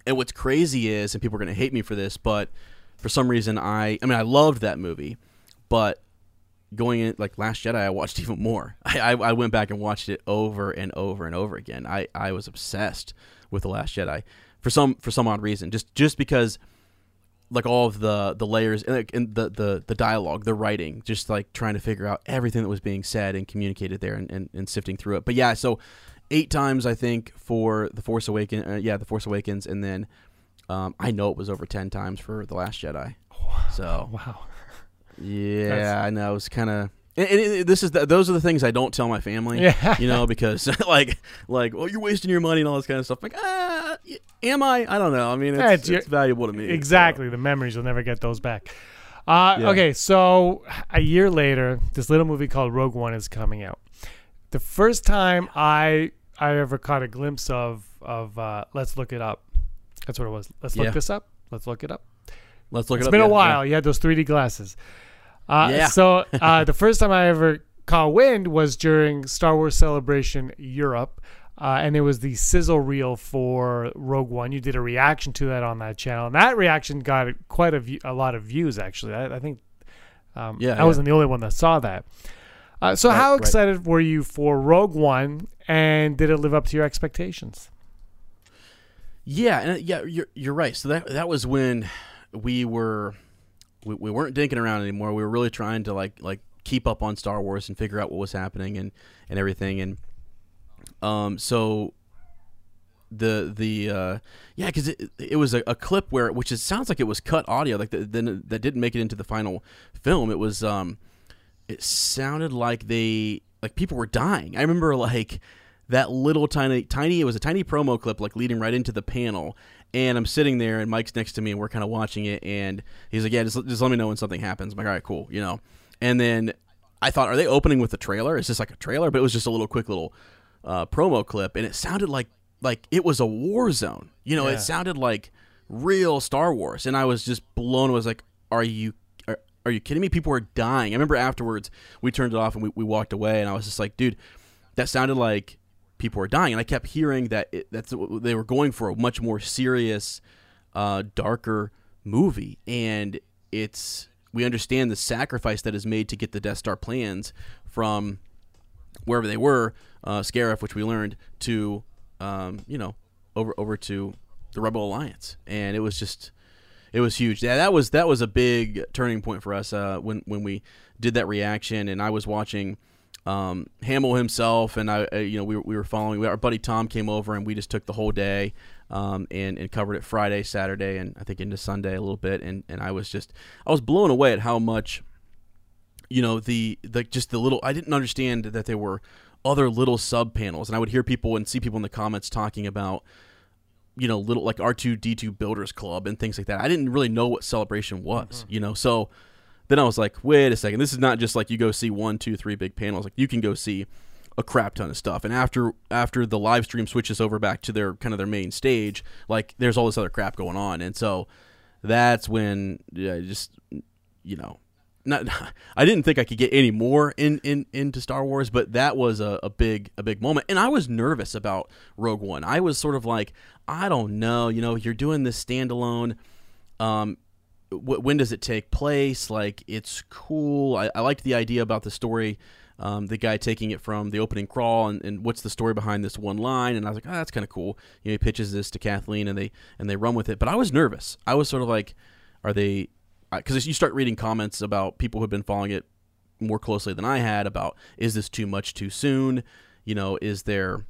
and what's crazy is, and people are gonna hate me for this, but for some reason, I I mean, I loved that movie, but going in like Last Jedi, I watched even more. I, I I went back and watched it over and over and over again. I I was obsessed with the Last Jedi for some for some odd reason. Just just because like all of the the layers and, like, and the, the the dialogue, the writing, just like trying to figure out everything that was being said and communicated there and, and, and sifting through it. But yeah, so eight times I think for the Force Awakens. Uh, yeah, the Force Awakens, and then um, I know it was over ten times for the Last Jedi. So Wow. Yeah, That's- I know. It's kind of. And, and it- this is the, those are the things I don't tell my family. Yeah. you know, because like like well, you're wasting your money and all this kind of stuff. Like, ah, am I? I don't know. I mean, it's, Yeah, it's, it's valuable to me. so. Exactly. The memories you'll never get those back. Uh, Yeah. Okay, so a year later, this little movie called Rogue One is coming out. The first time I I ever caught a glimpse of of uh, let's look it up. That's what it was. Let's look Yeah. this up. Let's look it up. Let's look It's it up. been yeah, a while. You had those 3D glasses. Uh, Yeah. So uh, the first time I ever caught wind was during Star Wars Celebration Europe. Uh, and it was the sizzle reel for Rogue One. You did a reaction to that on that channel, and that reaction got quite a, view, a lot of views. Actually, I, I think um, Yeah, I yeah. wasn't the only one that saw that. Uh, so, Right, how right. excited were you for Rogue One, and did it live up to your expectations? Yeah, and uh, yeah, you're you're right. So that that was when we were we, we weren't dinking around anymore. We were really trying to like like keep up on Star Wars and figure out what was happening and and everything. And um, so the the uh, yeah, because it it was a, a clip where which is sounds like it was cut audio, like the, that didn't make it into the final film. It was um, it sounded like they like people were dying. I remember like that little tiny tiny it was a tiny promo clip like leading right into the panel. And I'm sitting there and Mike's next to me and we're kind of watching it and he's like yeah just, just let me know when something happens. I'm like all right cool you know? And then I thought are they opening with the trailer? Is this like a trailer? But it was just a little quick little uh, promo clip and it sounded like like it was a war zone. You know Yeah. it sounded like real Star Wars and I was just blown. I was like are you are, are you kidding me? People are dying. I remember afterwards we turned it off and we, we walked away and I was just like dude that sounded like people were dying and i kept hearing that it, that's they were going for a much more serious uh, darker movie. And it's we understand the sacrifice that is made to get the death star plans from wherever they were uh, scarif which we learned to um, you know over over to the rebel alliance. And it was just it was huge. Yeah, that was that was a big turning point for us uh, when when we did that reaction, and I was watching um, Hamill himself, and I, uh, you know, we were, we were following. Our buddy Tom came over, and we just took the whole day um, and and covered it Friday, Saturday, and I think into Sunday a little bit, and and I was just I was blown away at how much you know the like just the little I didn't understand that there were other little sub panels and I would hear people and see people in the comments talking about you know little like R2D2 builders club and things like that. I didn't really know what celebration was, you know. So then I was like, wait a second, this is not just like you go see one, two, three big panels. Like you can go see a crap ton of stuff. And after after the live stream switches over back to their kind of their main stage, like there's all this other crap going on. And so that's when yeah, just you know not I didn't think I could get any more in, in into Star Wars, but that was a, a big a big moment. And I was nervous about Rogue One. I was sort of like, I don't know, you know, you're doing this standalone. Um, wh- when does it take place? Like, it's cool. I, I liked the idea about the story. Um, the guy taking it from the opening crawl and, and what's the story behind this one line and I was like oh that's kind of cool you know he pitches this to Kathleen and they and they run with it but I was nervous I was sort of like are they because you start reading comments about people who've been following it more closely than I had about is this too much too soon? You know, is there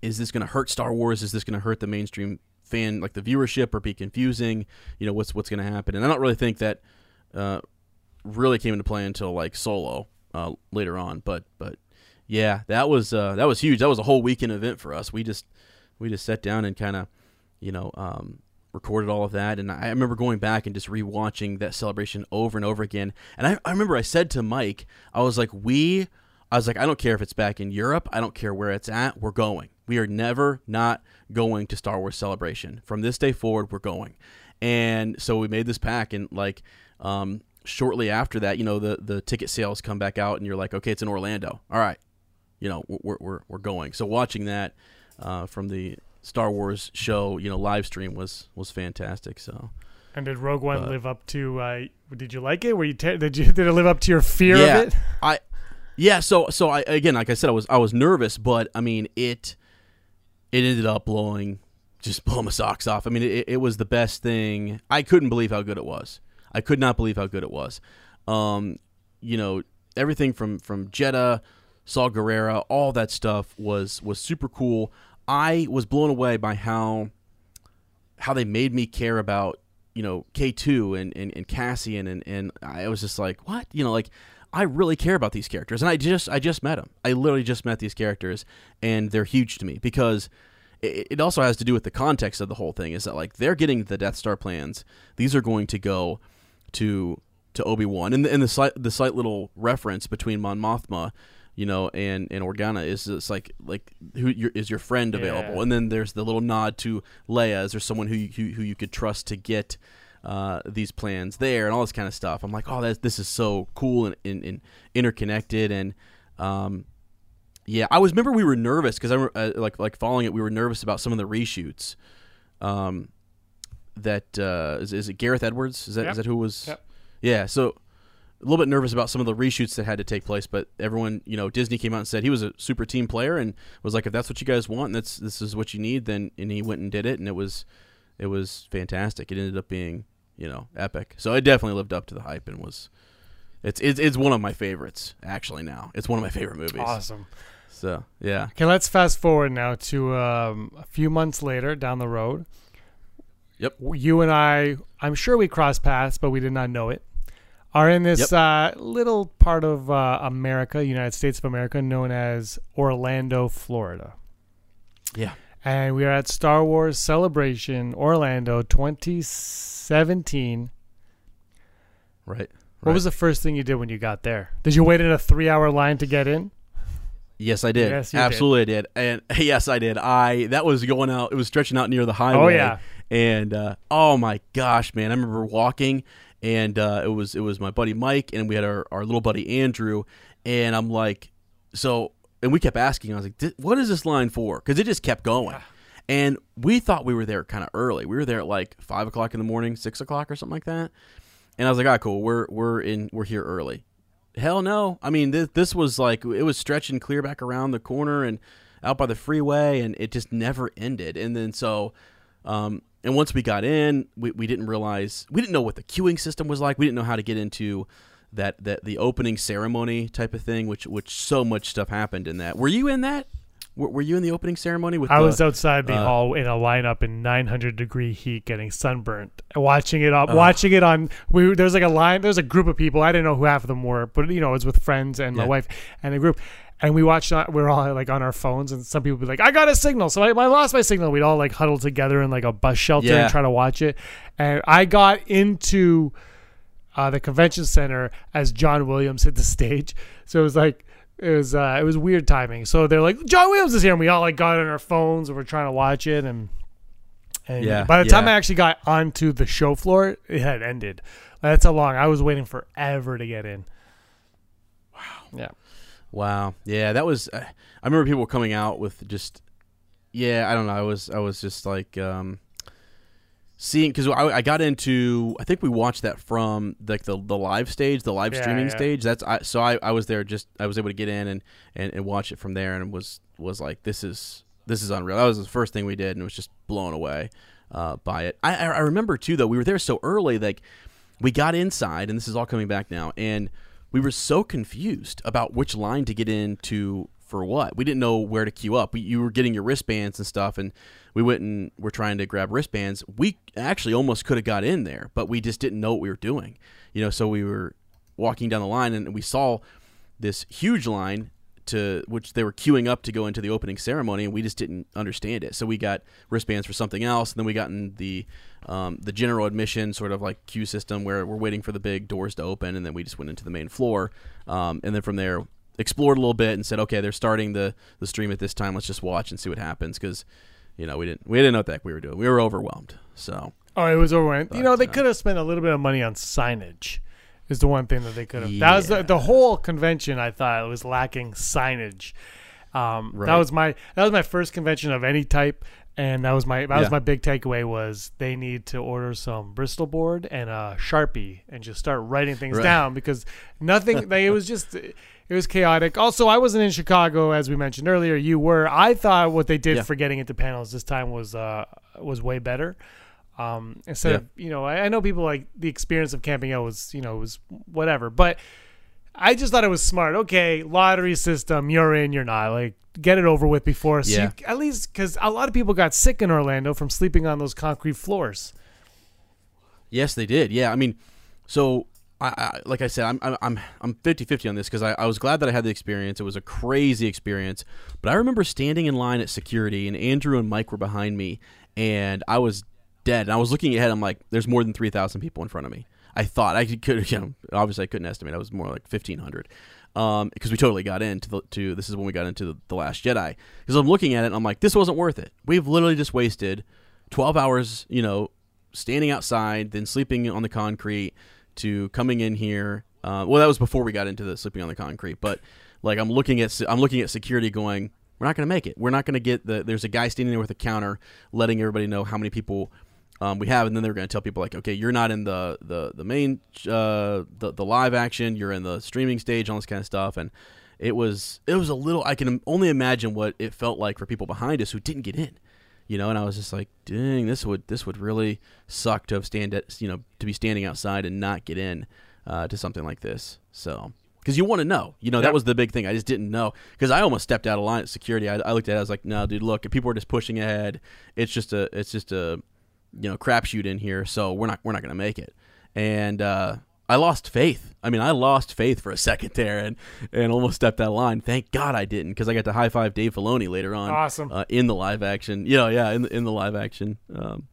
is this going to hurt Star Wars? Is this going to hurt the mainstream fan like the viewership or be confusing? You know, what's what's going to happen? And I don't really think that uh, really came into play until like Solo uh, later on. But but yeah, that was uh, that was huge. That was a whole weekend event for us. We just we just sat down and kind of you know um, recorded all of that and I remember going back and just rewatching that celebration over and over again and I, I remember I said to Mike I was like we I was like I don't care if it's back in Europe I don't care where it's at we're going we are never not going to Star Wars celebration from this day forward we're going and so we made this pack and like um, shortly after that you know the the ticket sales come back out and you're like okay it's in Orlando all right you know we're we're, we're going so watching that uh, from the Star Wars show, you know, live stream was was fantastic. So And did Rogue One But- live up to? Uh, did you like it? Were you te- did you did it live up to your fear yeah, of it? I yeah. So so I again, like I said, I was I was nervous, but I mean it it ended up blowing just blowing my socks off. I mean it, it was the best thing. I couldn't believe how good it was. I could not believe how good it was. Um, you know, everything from from Jedha, Saw Gerrera, all that stuff was was super cool. I was blown away by how how they made me care about you know K2 and, and, and Cassian and, and I was just like what you know like I really care about these characters and I just I just met them I literally just met these characters and they're huge to me because it, it also has to do with the context of the whole thing is that like they're getting the Death Star plans. These are going to go to to Obi Wan and the, and the slight the slight little reference between Mon Mothma you know and and Organa is it's like like who your, is your friend available? Yeah. and then there's the little nod to Leia is there someone who you, who, who you could trust to get uh, these plans there and all this kind of stuff. I'm like, oh, that, this is so cool and, and, and interconnected. And um, yeah, I was remember we were nervous because I remember, uh, like like following it, we were nervous about some of the reshoots. Um, that uh, is, is it Gareth Edwards? Is that is Yep. that who was? Yep. Yeah, so a little bit nervous about some of the reshoots that had to take place, but everyone, you know, Disney came out and said he was a super team player and was like, if that's what you guys want, and that's this is what you need, then and he went and did it, and it was it was fantastic. It ended up being you know epic. So it definitely lived up to the hype and was. It's, it's, it's one of my favorites actually now. It's one of my favorite movies. Awesome. So yeah, Okay, let's fast forward now to um, a few months later down the road. Yep. You and I, I'm sure we crossed paths, but we did not know it. Are in this Yep. uh, little part of uh, America, United States of America, known as Orlando, Florida. yeah. And we are at Star Wars Celebration Orlando 2017. Right. What right. was the first thing you did when you got there? Did you wait in a three hour line to get in? Yes, I did. Yes, you did. Absolutely, I did. And yes, I did. I that was going out. It was stretching out near the highway. Oh, yeah. And uh, oh my gosh, man! I remember walking, and uh, it was it was my buddy Mike, and we had our, our little buddy Andrew, and I'm like, so, and we kept asking. I was like, "Th- what is this line for? Because it just kept going. And we thought we were there kind of early. We were there at like five o'clock in the morning, six o'clock or something like that. And I was like, "Ah, cool. We're we're in. We're here early." Hell no. I mean, this, this was like it was stretching clear back around the corner and out by the freeway, and it just never ended. And then so, um, and once we got in, we, we didn't realize we didn't know what the queuing system was like. We didn't know how to get into that that the opening ceremony type of thing, which which so much stuff happened in that. Were you in that? Were, were you in the opening ceremony with? I the- was outside the uh, hall in a lineup in 900 degree heat, getting sunburnt, watching it up, watching it on. We there's like a line, there's a group of people. I didn't know who half of them were, but you know, it was with friends and my Yeah. wife and a group. And we watched. on- we're all like on our phones, and some people would be like, "I got a signal," so I, I lost my signal. We'd all like huddle together in like a bus shelter Yeah. and try to watch it. And I got into uh, the convention center as John Williams hit the stage. So it was like it was uh, it was weird timing. So they're like John Williams is here, and we all like got on our phones and we're trying to watch it. And and Yeah, by the time. I actually got onto the show floor, it had ended. That's how long I was waiting forever to get in. Wow. Yeah. Wow. Yeah, that was. Uh, I remember people coming out with just. Yeah, I don't know. I was I was just like um, seeing because I, I got into. I think we watched that from like the the live stage, the live Yeah, streaming yeah. stage. That's I, so I, I was there. Just I was able to get in and, and, and watch it from there, and was was like this is this is unreal. That was the first thing we did, and was just blown away uh, by it. I I I remember too though we were there so early like we got inside, and this is all coming back now, and we were so confused about which line to get into for what. We didn't know where to queue up. We, you were getting your wristbands and stuff, and we went and were trying to grab wristbands. We actually almost could have got in there, but we just didn't know what we were doing. You know, so we were walking down the line, and we saw this huge line to which they were queuing up to go into the opening ceremony, and we just didn't understand it. So we got wristbands for something else, and then we got in the um, the general admission sort of like queue system where we're waiting for the big doors to open, and then we just went into the main floor, um, and then from there explored a little bit and said, okay, they're starting the the stream at this time. Let's just watch and see what happens because you know we didn't we didn't know what the heck we were doing. We were overwhelmed. So Oh, it was overwhelming. You know, they uh, could have spent a little bit of money on signage. Is the one thing that they could have. That was the, the whole convention. I thought it was lacking signage. Um, That was my that was my first convention of any type, and that was my that was my big takeaway was they need to order some Bristol board and a sharpie and just start writing things Right. down because nothing. like, it was just. It was chaotic. Also, I wasn't in Chicago as we mentioned earlier. You were. I thought what they did Yeah. for getting into panels this time was uh, was way better. Um, instead Yeah. of you know, I, I know people like the experience of camping out was you know was whatever, but I just thought it was smart. Okay, lottery system, you're in, you're not. Like get it over with before. So Yeah. you, at least because a lot of people got sick in Orlando from sleeping on those concrete floors. Yes, they did. Yeah, I mean, so I, I like I said, I'm I'm I'm I'm 50-50 on this because I, I was glad that I had the experience. It was a crazy experience, but I remember standing in line at security, and Andrew and Mike were behind me, and I was dead. And I was looking ahead. I'm like, there's more than three thousand people in front of me. I thought I could, you know, obviously I couldn't estimate. I was more like fifteen hundred. Um, because we totally got into the to this is when we got into the, the Last Jedi. Because I'm looking at it, and I'm like, this wasn't worth it. We've literally just wasted twelve hours, you know, standing outside, then sleeping on the concrete, to coming in here. Uh, well, that was before we got into the sleeping on the concrete, but like I'm looking at I'm looking at security, going, we're not going to make it. We're not going to get the. There's a guy standing there with a counter, letting everybody know how many people um, we have, and then they're going to tell people like, okay, you're not in the the the main uh, the the live action, you're in the streaming stage, all this kind of stuff, and it was it was a little. I can only imagine what it felt like for people behind us who didn't get in, you know. And I was just like, dang, this would this would really suck to have stand at you know to be standing outside and not get in uh, to something like this. So because you want to know. You know, that was the big thing. I just didn't know because I almost stepped out of line at security. I, I looked at it, I was like, no, dude, look, if people are just pushing ahead, it's just a, it's just a, you know, crapshoot in here. So we're not, we're not going to make it. And uh, I lost faith. I mean, I lost faith for a second there and, and almost stepped of line. Thank God I didn't because I got to high five Dave Filoni later on. Awesome. Uh, in the live action. You know, yeah, in the, in the live action. Um,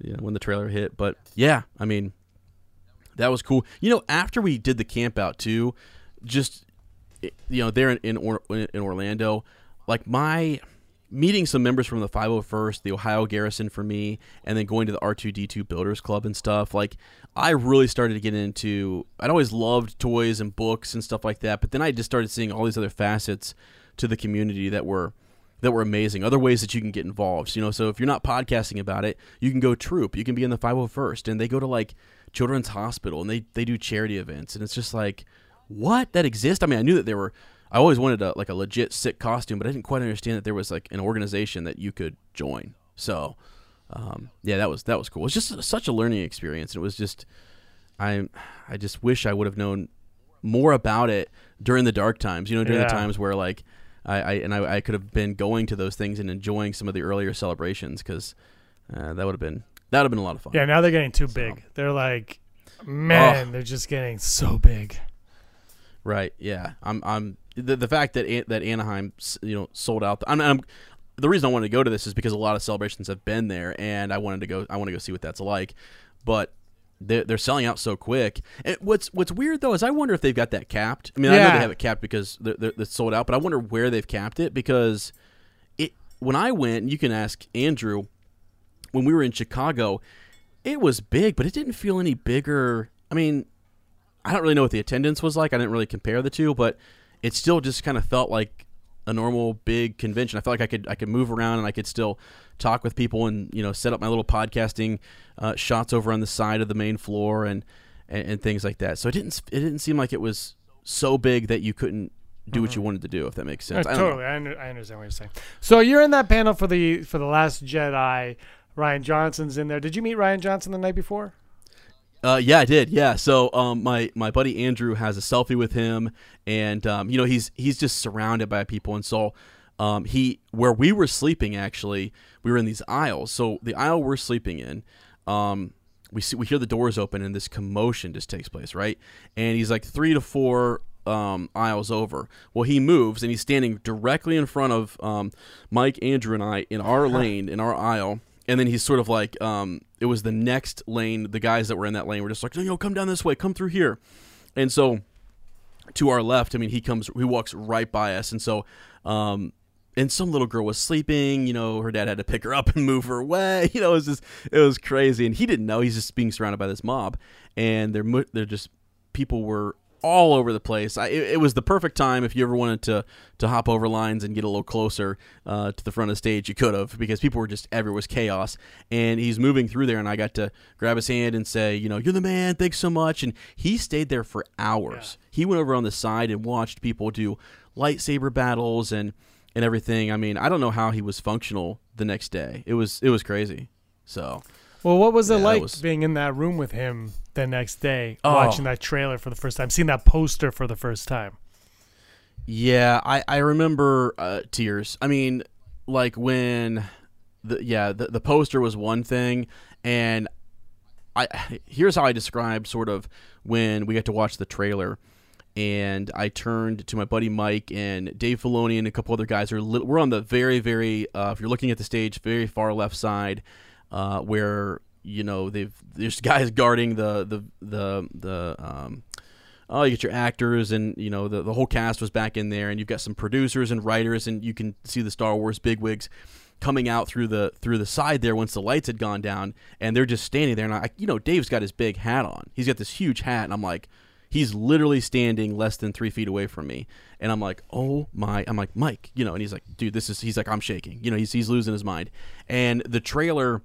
yeah, when the trailer hit. But yeah, I mean, that was cool. You know, after we did the camp out too, just you know, there in in, or, in Orlando, like my meeting some members from the 501st, the Ohio Garrison for me, and then going to the R2D2 Builders Club and stuff. Like I really started to get into I'd always loved toys and books and stuff like that, but then I just started seeing all these other facets to the community that were that were amazing. Other ways that you can get involved. You know, so if you're not podcasting about it, you can go troop. You can be in the 501st and they go to like Children's Hospital and they they do charity events and it's just like what that exists. I mean, I knew that there were. I always wanted a like a legit sick costume, but I didn't quite understand that there was like an organization that you could join. So, um, yeah, that was that was cool. It was just such a learning experience. And it was just, I I just wish I would have known more about it during the dark times. You know, during Yeah. the times where like I, I and I, I could have been going to those things and enjoying some of the earlier celebrations because uh, that would have been that would have been a lot of fun. Yeah, now they're getting too big. They're like, man, Oh. they're just getting so big. Right. Yeah. I'm. I'm. The, the fact that that Anaheim, you know, sold out. I'm, I'm. The reason I wanted to go to this is because a lot of celebrations have been there, and I wanted to go. I want to go see what that's like. But they're, they're selling out so quick. And what's What's weird though is I wonder if they've got that capped. I mean, I know they have it capped because they're, they're, it's sold out, but I wonder where they've capped it because it. When I went, you can ask Andrew. When we were in Chicago, it was big, but it didn't feel any bigger. I mean, I don't really know what the attendance was like. I didn't really compare the two, but it still just kind of felt like a normal big convention. I felt like I could I could move around and I could still talk with people and you know set up my little podcasting uh, shots over on the side of the main floor and, and and things like that. So it didn't it didn't seem like it was so big that you couldn't do what you wanted to do. If that makes Uh, sense. I totally, I, under, I understand what you're saying. So you're in that panel for the for the Last Jedi. Rian Johnson's in there. Did you meet Rian Johnson the night before? Uh, yeah, I did. Yeah. So, um, my my buddy Andrew has a selfie with him, and um, you know he's he's just surrounded by people, and so um, he where we were sleeping actually, we were in these aisles. So the aisle we're sleeping in, um, we see we hear the doors open, and this commotion just takes place, right? And he's like three to four um, aisles over. Well, he moves, and he's standing directly in front of um, Mike, Andrew, and I in our lane, in our aisle and then he's sort of like um, it was the next lane the guys that were in that lane were just like no, no come down this way come through here. And so to our left i mean he comes he walks right by us. And so um, and some little girl was sleeping you know her dad had to pick her up and move her away you know it was just it was crazy. And he didn't know he's just being surrounded by this mob. And they're they're just people were all over the place. I, it, it was the perfect time if you ever wanted to to hop over lines and get a little closer uh, to the front of the stage. You could have because people were just everywhere was chaos. And he's moving through there, and I got to grab his hand and say, you know, you're the man. Thanks so much. And he stayed there for hours. He went over on the side and watched people do lightsaber battles and and everything. I mean, I don't know how he was functional the next day. It was it was crazy. So Well, what was it Yeah, like was- being in that room with him the next day, Oh. watching that trailer for the first time, seeing that poster for the first time? Yeah, I I remember uh, tears. I mean, like when the yeah the the poster was one thing, and I here's how I described sort of when we got to watch the trailer. And I turned to my buddy Mike and Dave Filoni and a couple other guys. Are we're on the very, very. Uh, if you're looking at the stage, very far left side, uh, where you know they've there's guys guarding the the the the um, oh, you get your actors and you know the, the whole cast was back in there, and you've got some producers and writers, and you can see the Star Wars bigwigs. coming out through the through the side there once the lights had gone down, and they're just standing there. And I, you know, Dave's got his big hat on. He's got this huge hat, and I'm like, he's literally standing less than three feet away from me, and I'm like, oh my, I'm like Mike, you know, and he's like, dude, this is. He's like, I'm shaking. You know, he's he's losing his mind, and the trailer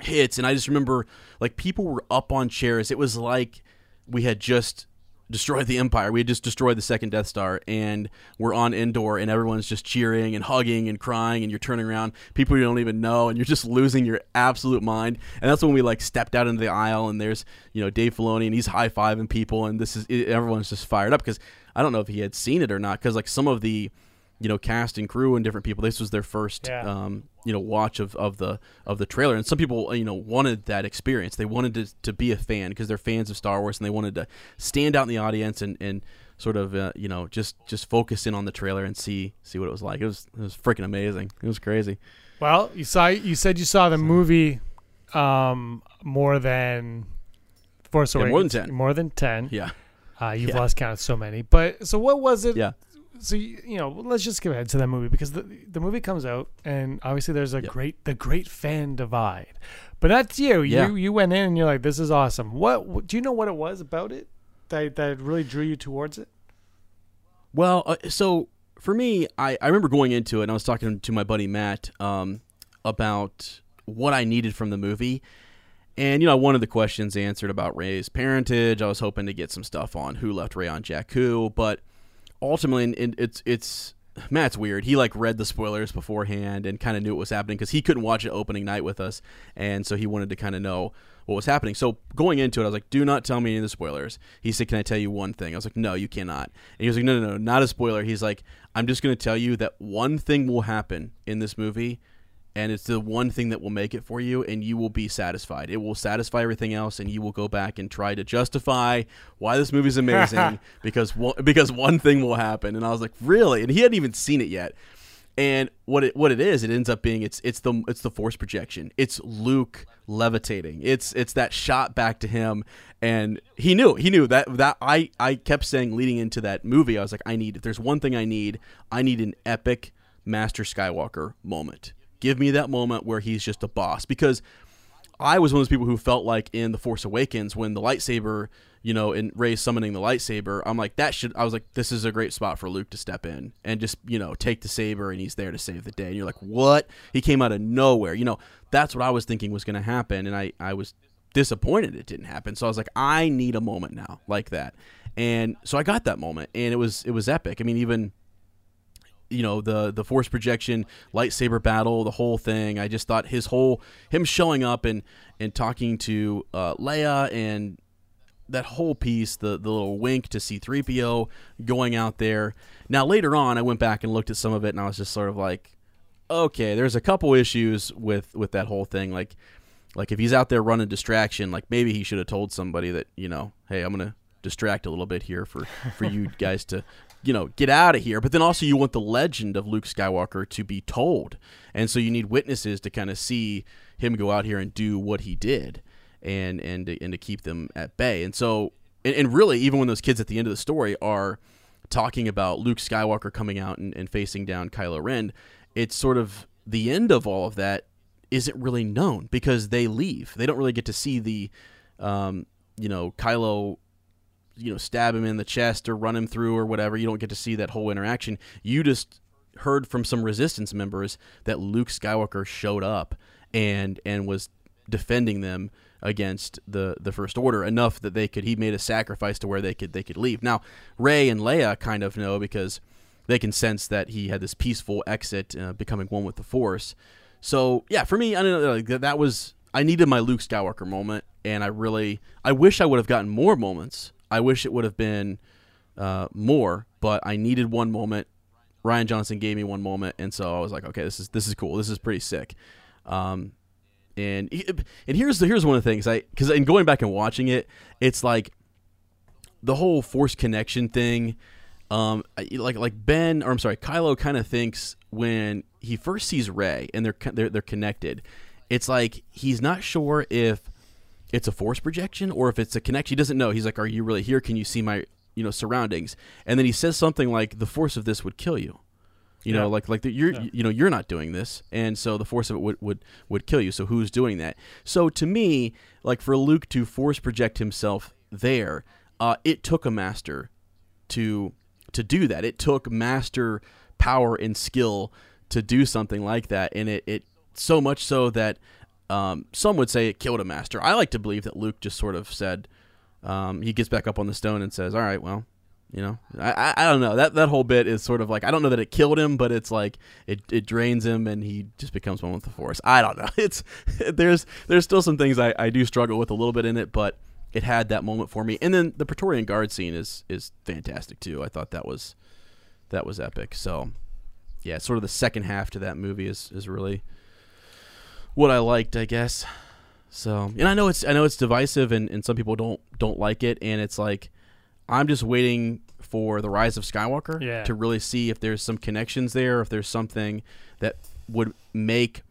hits, and I just remember like people were up on chairs. It was like we had just destroyed the Empire. We had just destroyed the second Death Star, and we're on Endor and everyone's just cheering and hugging and crying, and you're turning around, people you don't even know, and you're just losing your absolute mind. And that's when we like stepped out into the aisle, and there's you know Dave Filoni, and he's high fiving people, and this is everyone's just fired up because I don't know if he had seen it or not, because like some of the you know cast and crew and different people this was their first Yeah. um, you know watch of, of the of the trailer and some people you know wanted that experience they wanted to, to be a fan because they're fans of Star Wars and they wanted to stand out in the audience and, and sort of uh, you know just just focus in on the trailer and see see what it was like it was it was freaking amazing it was crazy Well, you saw. You said you saw the movie um, more than Force Yeah, more than 10. More than ten. yeah Uh, you've Yeah. lost count of so many. But so what was it? yeah So you, know, let's just give ahead to that movie because the the movie comes out and obviously there's a Yep. great the great fan divide. But that's you. Yeah. You you went in and you're like, this is awesome. What, what do you know? What it was about it that that really drew you towards it? Well, uh, so for me, I, I remember going into it, and I was talking to my buddy Matt um, about what I needed from the movie. And, you know, one of the questions answered about Rey's parentage. I was hoping to get some stuff on who left Rey on Jakku. But ultimately, and- it's, it's, Matt's weird. He like read the spoilers beforehand and kind of knew what was happening because he couldn't watch it opening night with us, and so he wanted to kind of know what was happening. So going into it, I was like, "Do not tell me any of the spoilers." He said, "Can I tell you one thing?" I was like, "No, you cannot." And he was like, "No, no, no, not a spoiler." He's like, "I'm just going to tell you that one thing will happen in this movie." And it's the one thing that will make it for you, and you will be satisfied. It will satisfy everything else, and you will go back and try to justify why this movie's amazing because one, because one thing will happen. And I was like, really? And he hadn't even seen it yet. And what it what it is, it ends up being it's it's the it's the force projection. It's Luke levitating. It's it's that shot back to him, and he knew he knew that that I I kept saying leading into that movie. I was like, I need if there's one thing I need, I need an epic Master Skywalker moment. Give me that moment where he's just a boss because I was one of those people who felt like in The Force Awakens when the lightsaber, you know, in Rey summoning the lightsaber, I'm like that should I was like this is a great spot for Luke to step in and just, you know, take the saber and he's there to save the day. And you're like, "What? He came out of nowhere." You know, that's what I was thinking was going to happen and I I was disappointed it didn't happen. So I was like, "I need a moment now like that." And so I got that moment and it was it was epic. I mean, even you know the the force projection lightsaber battle the whole thing. I just thought his whole him showing up and and talking to uh, leia and that whole piece the the little wink to c3po going out there. Now later on i went back and looked at some of it and i was just sort of like okay there's a couple issues with with that whole thing. Like like if he's out there running distraction like maybe he should have told somebody that you know hey i'm gonna distract a little bit here for for you guys to you know get out of here. But then also you want the legend of luke skywalker to be told. And so you need witnesses to kind of see him go out here and do what he did and and to, and to keep them at bay. And so and, and really even when those kids at the end of the story are talking about luke skywalker coming out and, and facing down kylo ren it's sort of the end of all of that isn't really known because they leave. They don't really get to see the, um, you know, Kylo, you know, stab him in the chest or run him through or whatever. You don't get to see that whole interaction. You just heard from some resistance members that Luke Skywalker showed up and and was defending them against the the first order enough that they could he made a sacrifice to where they could they could leave. Now, Rey and Leia kind of know because they can sense that he had this peaceful exit, uh, becoming one with the Force. So yeah, for me, I don't know, that was I needed my Luke Skywalker moment, and I really I wish I would have gotten more moments. I wish it would have been uh, more, but I needed one moment. Rian Johnson gave me one moment, and so I was like, okay, this is this is cool. This is pretty sick. Um, and and here's the here's one of the things I because in going back and watching it, it's like the whole force connection thing. Um, like like Ben or I'm sorry, Kylo kind of thinks when he first sees Rey and they're they're they're connected, it's like he's not sure if it's a force projection or if it's a connection. He doesn't know. He's like, "Are you really here? Can you see my you know surroundings?" And then he says something like, "The force of this would kill you." You Yeah. know, like like the, you're Yeah. you know you're not doing this, and so the force of it would would would kill you. So who's doing that? So to me, like for Luke to force project himself there, uh, it took a master to to do that. It took master power and skill to do something like that, and it, it so much so that um, some would say it killed a master. I like to believe that Luke just sort of said um, he gets back up on the stone and says, "All right, well." You know, I, I I don't know that that whole bit is sort of like I don't know that it killed him, but it's like it, it drains him and he just becomes one with the force. I don't know. It's there's there's still some things I, I do struggle with a little bit in it, but it had that moment for me. And then the Praetorian Guard scene is is fantastic too. I thought that was that was epic. So yeah, sort of the second half to that movie is is really what I liked, I guess. So and I know it's I know it's divisive and, and some people don't don't like it and it's like I'm just waiting for the rise of Skywalker Yeah. to really see if there's some connections there, if there's something that would make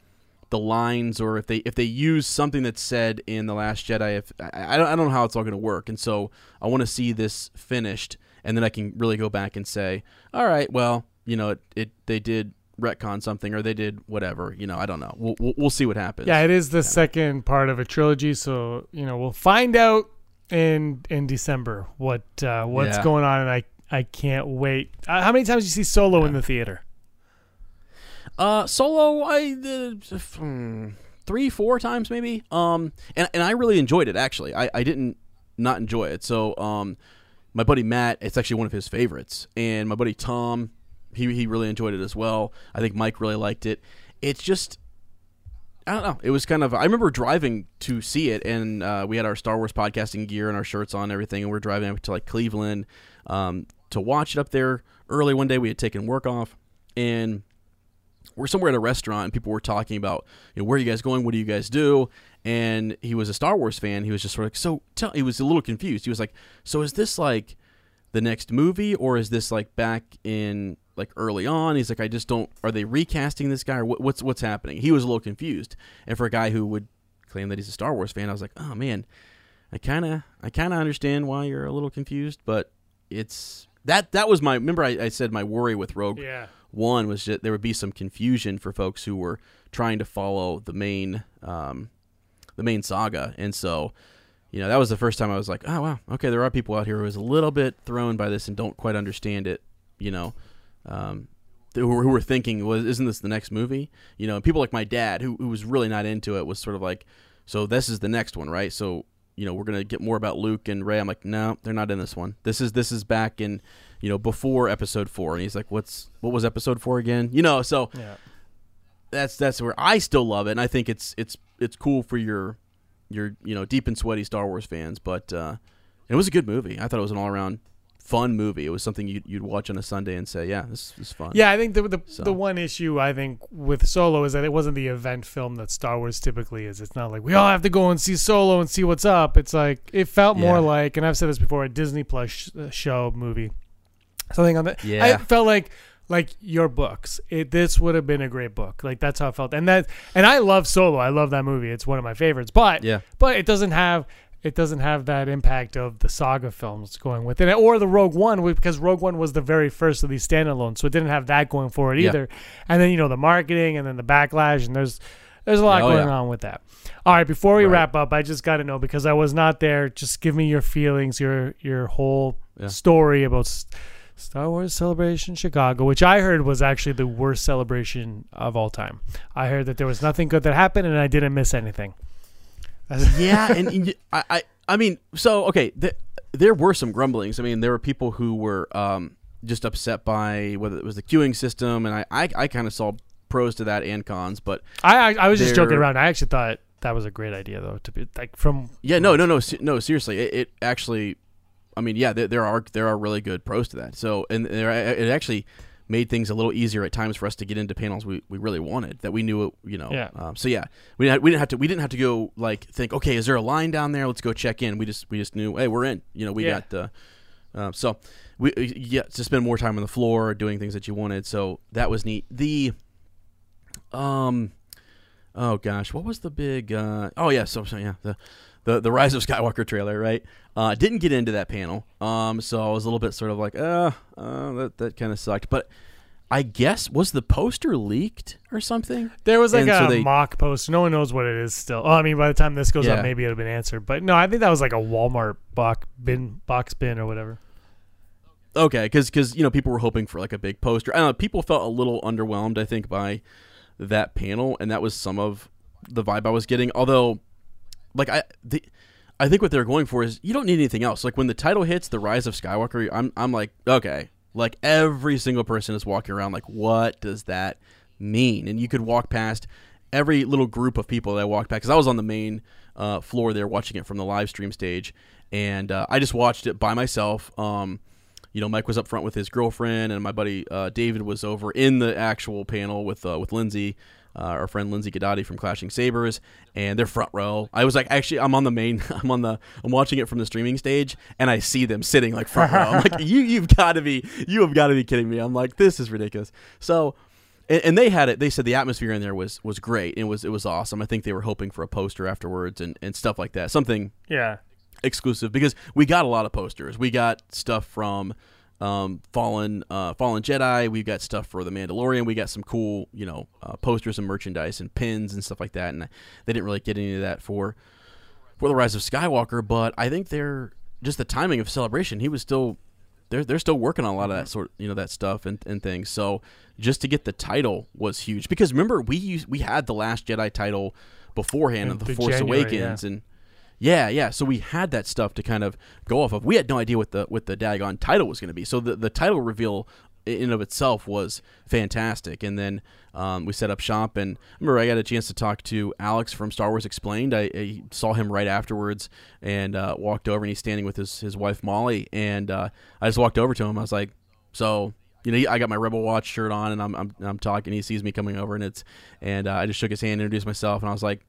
the lines or if they if they use something that's said in the last jedi if i, I don't, I don't know how it's all going to work and so i want to see this finished and then i can really go back and say all right well you know it, it they did retcon something or they did whatever you know i don't know we'll, we'll, we'll see what happens Yeah, it is the second part of a trilogy, so you know we'll find out in in December what uh, what's Yeah. going on, and I I can't wait. Uh, how many times did you see Solo in the theater? Uh, solo, I did hmm, three, four times maybe. Um, and and I really enjoyed it actually. I, I didn't not enjoy it. So um, my buddy Matt, it's actually one of his favorites, and my buddy Tom, he he really enjoyed it as well. I think Mike really liked it. It's just. I don't know. It was kind of. I remember driving to see it, and uh, we had our Star Wars podcasting gear and our shirts on, and everything, and we are driving up to like Cleveland um, to watch it up there. Early one day, we had taken work off, and we're somewhere at a restaurant and people were talking about you know, where are you guys going what do you guys do and he was a star wars fan he was just sort of like so tell he was a little confused he was like so is this like the next movie or is this like back in like early on he's like i just don't are they recasting this guy or what, what's what's happening he was a little confused and for a guy who would claim that he's a star wars fan i was like oh man i kind of i kind of understand why you're a little confused but it's that that was my remember I, I said my worry with rogue Yeah. one was that there would be some confusion for folks who were trying to follow the main um, the main saga, and so you know that was the first time I was like, oh wow, okay, there are people out here who is a little bit thrown by this and don't quite understand it, you know. Um, who were, who were thinking was isn't this the next movie you know people like my dad who, who was really not into it was sort of like so this is the next one right so you know we're gonna get more about luke and Rey i'm like no they're not in this one this is this is back in you know before episode four and he's like what's what was episode four again you know so Yeah. that's that's where I still love it, and I think it's it's it's cool for your your you know deep and sweaty Star Wars fans. But uh, it was a good movie. I thought it was an all around fun movie. It was something you'd, you'd watch on a Sunday and say, yeah, this is fun. Yeah, I think the the, So- the one issue I think with Solo is that it wasn't the event film that Star Wars typically is. It's not like we all have to go and see Solo and see what's up. It's like it felt more like, and I've said this before, a Disney Plus sh- uh, show movie, something on that. Yeah, I Yeah. felt like like your books. It this would have been a great book. Like that's how I felt, and that and I love Solo. I love that movie. It's one of my favorites. But Yeah. but it doesn't have it doesn't have that impact of the saga films going with it or the rogue one because rogue one was the very first of these standalones so it didn't have that going for it Yeah. either and then you know the marketing and then the backlash and there's there's a lot Oh, going yeah. on with that all right before we Right. wrap up i just got to know because i was not there just give me your feelings your your whole Yeah. story about Star Wars Celebration Chicago, which I heard was actually the worst celebration of all time. I heard that there was nothing good that happened and I didn't miss anything. yeah, and, and I, I, I mean, so okay, th- there were some grumblings. I mean, there were people who were um, just upset by whether it was the queuing system, and I, I, I kind of saw pros to that and cons, but I I, I was just joking around. I actually thought that was a great idea though to be like from yeah, no, no, no, se- no, seriously, it, it actually, I mean, yeah, there, there are there are really good pros to that. So, and there, it actually made things a little easier at times for us to get into panels we, we really wanted that we knew it, you know. Yeah. Um, so yeah, we didn't, we didn't have to we didn't have to go like think okay is there a line down there let's go check in we just we just knew hey we're in you know we Yeah. got uh, uh, so we yeah to spend more time on the floor doing things that you wanted so that was neat the um oh gosh what was the big uh oh yeah so, so yeah the the, the rise of skywalker trailer right uh didn't get into that panel um so i was a little bit sort of like uh, uh that, that kind of sucked but I guess was the poster leaked or something. There was like And a so they- mock poster. No one knows what it is still. Oh, I mean, by the time this goes Yeah. up, maybe it'll have been answered. But no, I think that was like a Walmart box bin, box bin or whatever. Okay, because you know people were hoping for like a big poster. I don't know. People felt a little underwhelmed, I think, by that panel, and that was some of the vibe I was getting. Although, like I, the, I think what they're going for is you don't need anything else. Like when the title hits, the Rise of Skywalker, I'm, I'm like, okay, like every single person is walking around like, what does that mean? And you could walk past every little group of people that I walked past because I was on the main uh, floor there watching it from the live stream stage, and uh, I just watched it by myself. Um, you know, Mike was up front with his girlfriend, and my buddy uh, David was over in the actual panel with uh, with Lindsay, uh, our friend Lindsay Gadati from Clashing Sabers, and they're front row. I was like, actually, I'm on the main, I'm on the, I'm watching it from the streaming stage, and I see them sitting like front row. I'm like, you, you've got to be, you have got to be kidding me. I'm like, this is ridiculous. So. And, and they had it. They said the atmosphere in there was was great. It was it was awesome. I think they were hoping for a poster afterwards and, and stuff like that. Something Yeah. exclusive because we got a lot of posters. We got stuff from um, Fallen uh, Fallen Jedi. We've got stuff for the Mandalorian. We got some cool you know uh, posters and merchandise and pins and stuff like that. And they didn't really get any of that for for the Rise of Skywalker. But I think they're just the timing of celebration. He was still they're they're still working on a lot of that sort you know that stuff and, and things. So just to get the title was huge because remember we used, we had the Last Jedi title beforehand of the, Force January, Awakens and yeah, yeah. So we had that stuff to kind of go off of. We had no idea what the what the daggone title was going to be. So the the title reveal in and of itself was fantastic. And then um, we set up shop, and I remember I got a chance to talk to Alex from Star Wars Explained. I, I saw him right afterwards and uh, walked over, and he's standing with his his wife Molly, and uh, I just walked over to him. I was like, so. You know, I got my Rebel Watch shirt on, and I'm, I'm, I'm talking. He sees me coming over, and it's, and uh, I just shook his hand, introduced myself, and I was like,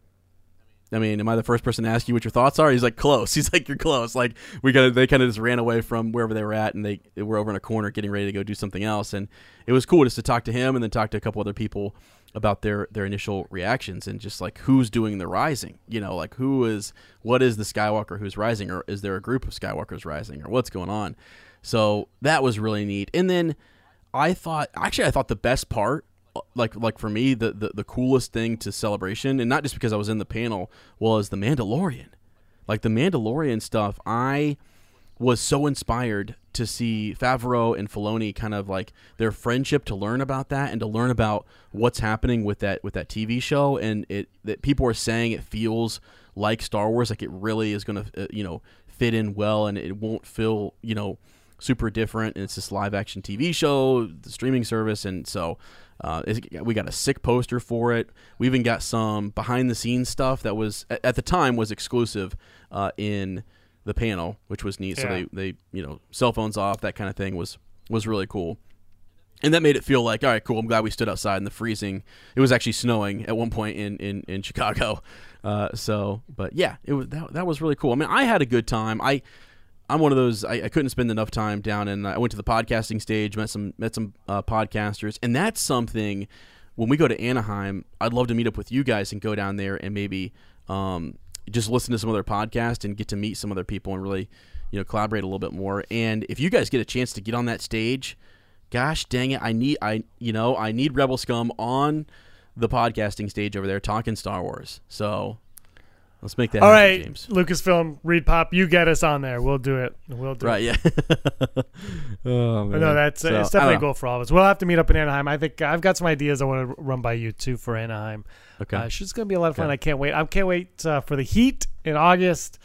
I mean, am I the first person to ask you what your thoughts are? He's like, close. He's like, you're close. Like we got, they kind of just ran away from wherever they were at, and they, they were over in a corner getting ready to go do something else. And it was cool just to talk to him, and then talk to a couple other people about their their initial reactions and just like who's doing the rising. You know, like who is what is the Skywalker who's rising, or is there a group of Skywalkers rising, or what's going on? So that was really neat. And then I thought, actually, I thought the best part like like for me the, the the coolest thing to celebration and not just because I was in the panel was the Mandalorian. Like the Mandalorian stuff, I was so inspired to see Favreau and Filoni kind of like their friendship to learn about that and to learn about what's happening with that with that TV show and it that people are saying it feels like Star Wars like it really is going to uh, you know fit in well and it won't feel you know super different and it's this live action TV show the streaming service and so uh, we got a sick poster for it. We even got some behind the scenes stuff that was at, the time was exclusive uh, in the panel, which was neat. So they, they you know cell phones off that kind of thing was was really cool. And that made it feel like all right, cool. I'm glad we stood outside in the freezing. It was actually snowing at one point in in, in Chicago. Uh, so, but yeah, it was that, that was really cool. I mean, I had a good time. I I'm one of those. I, I couldn't spend enough time down, and I went to the podcasting stage, met some met some uh, podcasters, and that's something. When we go to Anaheim, I'd love to meet up with you guys and go down there and maybe um, just listen to some other podcast and get to meet some other people and really, you know, collaborate a little bit more. And if you guys get a chance to get on that stage, gosh dang it, I need I you know I need Rebel Scum on the podcasting stage over there talking Star Wars. So let's make that All happen, right, James. Lucasfilm, ReedPop, you get us on there. We'll do it. We'll do Right, it. yeah. oh, But no, that's So, it's definitely a goal for all of us. We'll have to meet up in Anaheim. I think I've got some ideas I want to run by you too for Anaheim. Okay. Uh, it's just gonna be a lot of fun. I can't wait. I can't wait uh, for the Heat in August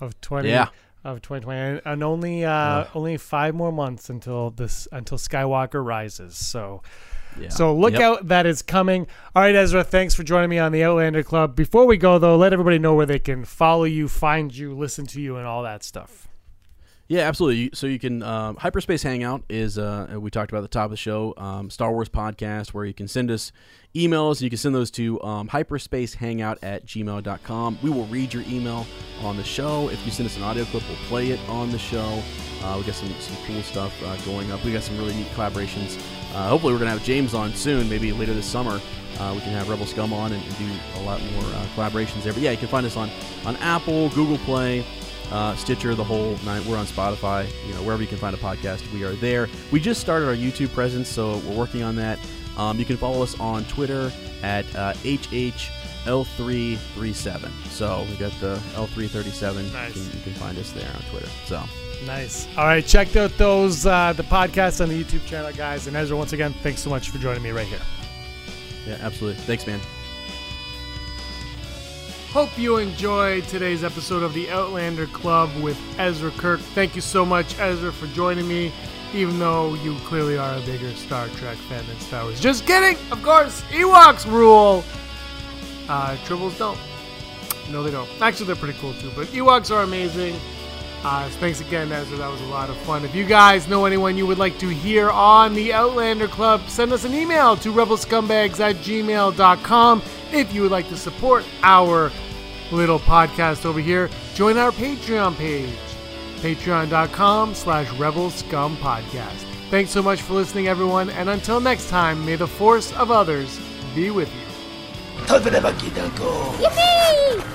of twenty Yeah. of twenty twenty, and, and only uh, only five more months until this until Skywalker rises. So. Yeah. So look Yep. out, that is coming. All right, Ezra, thanks for joining me on the Outlander Club. Before we go, though, let everybody know where they can follow you, find you, listen to you, and all that stuff. Yeah, absolutely. So you can um, Hyperspace Hangout is uh, we talked about at the top of the show, um, Star Wars podcast, where you can send us emails. You can send those to um, hyperspacehangout at gmail.com. We will read your email on the show. If you send us an audio clip, we'll play it on the show. Uh, we got some, some cool stuff uh, going up. We got some really neat collaborations. Uh, hopefully, we're gonna have James on soon, maybe later this summer. Uh, we can have Rebel Scum on and, and do a lot more uh, collaborations there. But yeah, you can find us on on Apple, Google Play, uh, Stitcher, the whole night. We're on Spotify. You know, wherever you can find a podcast, we are there. We just started our YouTube presence, so we're working on that. Um, you can follow us on Twitter at uh, HHL337. So we got the L337. Nice. You, can, you can find us there on Twitter. So Nice. All right, check out those uh, the podcast on the YouTube channel, guys. And Ezra, once again, thanks so much for joining me right here. yeah, absolutely. Thanks, man. Hope you enjoyed today's episode of the Outlander Club with Ezra Kirk. Thank you so much, Ezra, for joining me, even though you clearly are a bigger Star Trek fan than Star Wars. Just kidding! Of course, Ewoks rule! Uh, Tribbles don't. No, they don't. Actually, they're pretty cool too, but Ewoks are amazing. Uh, thanks again, Ezra. That was a lot of fun. If you guys know anyone you would like to hear on the Outlander Club, send us an email to rebelscumbags at gmail.com. If you would like to support our little podcast over here, join our Patreon page, patreon.com slash rebelscumpodcast. Thanks so much for listening, everyone, and until next time, may the force of others be with you. Yippee!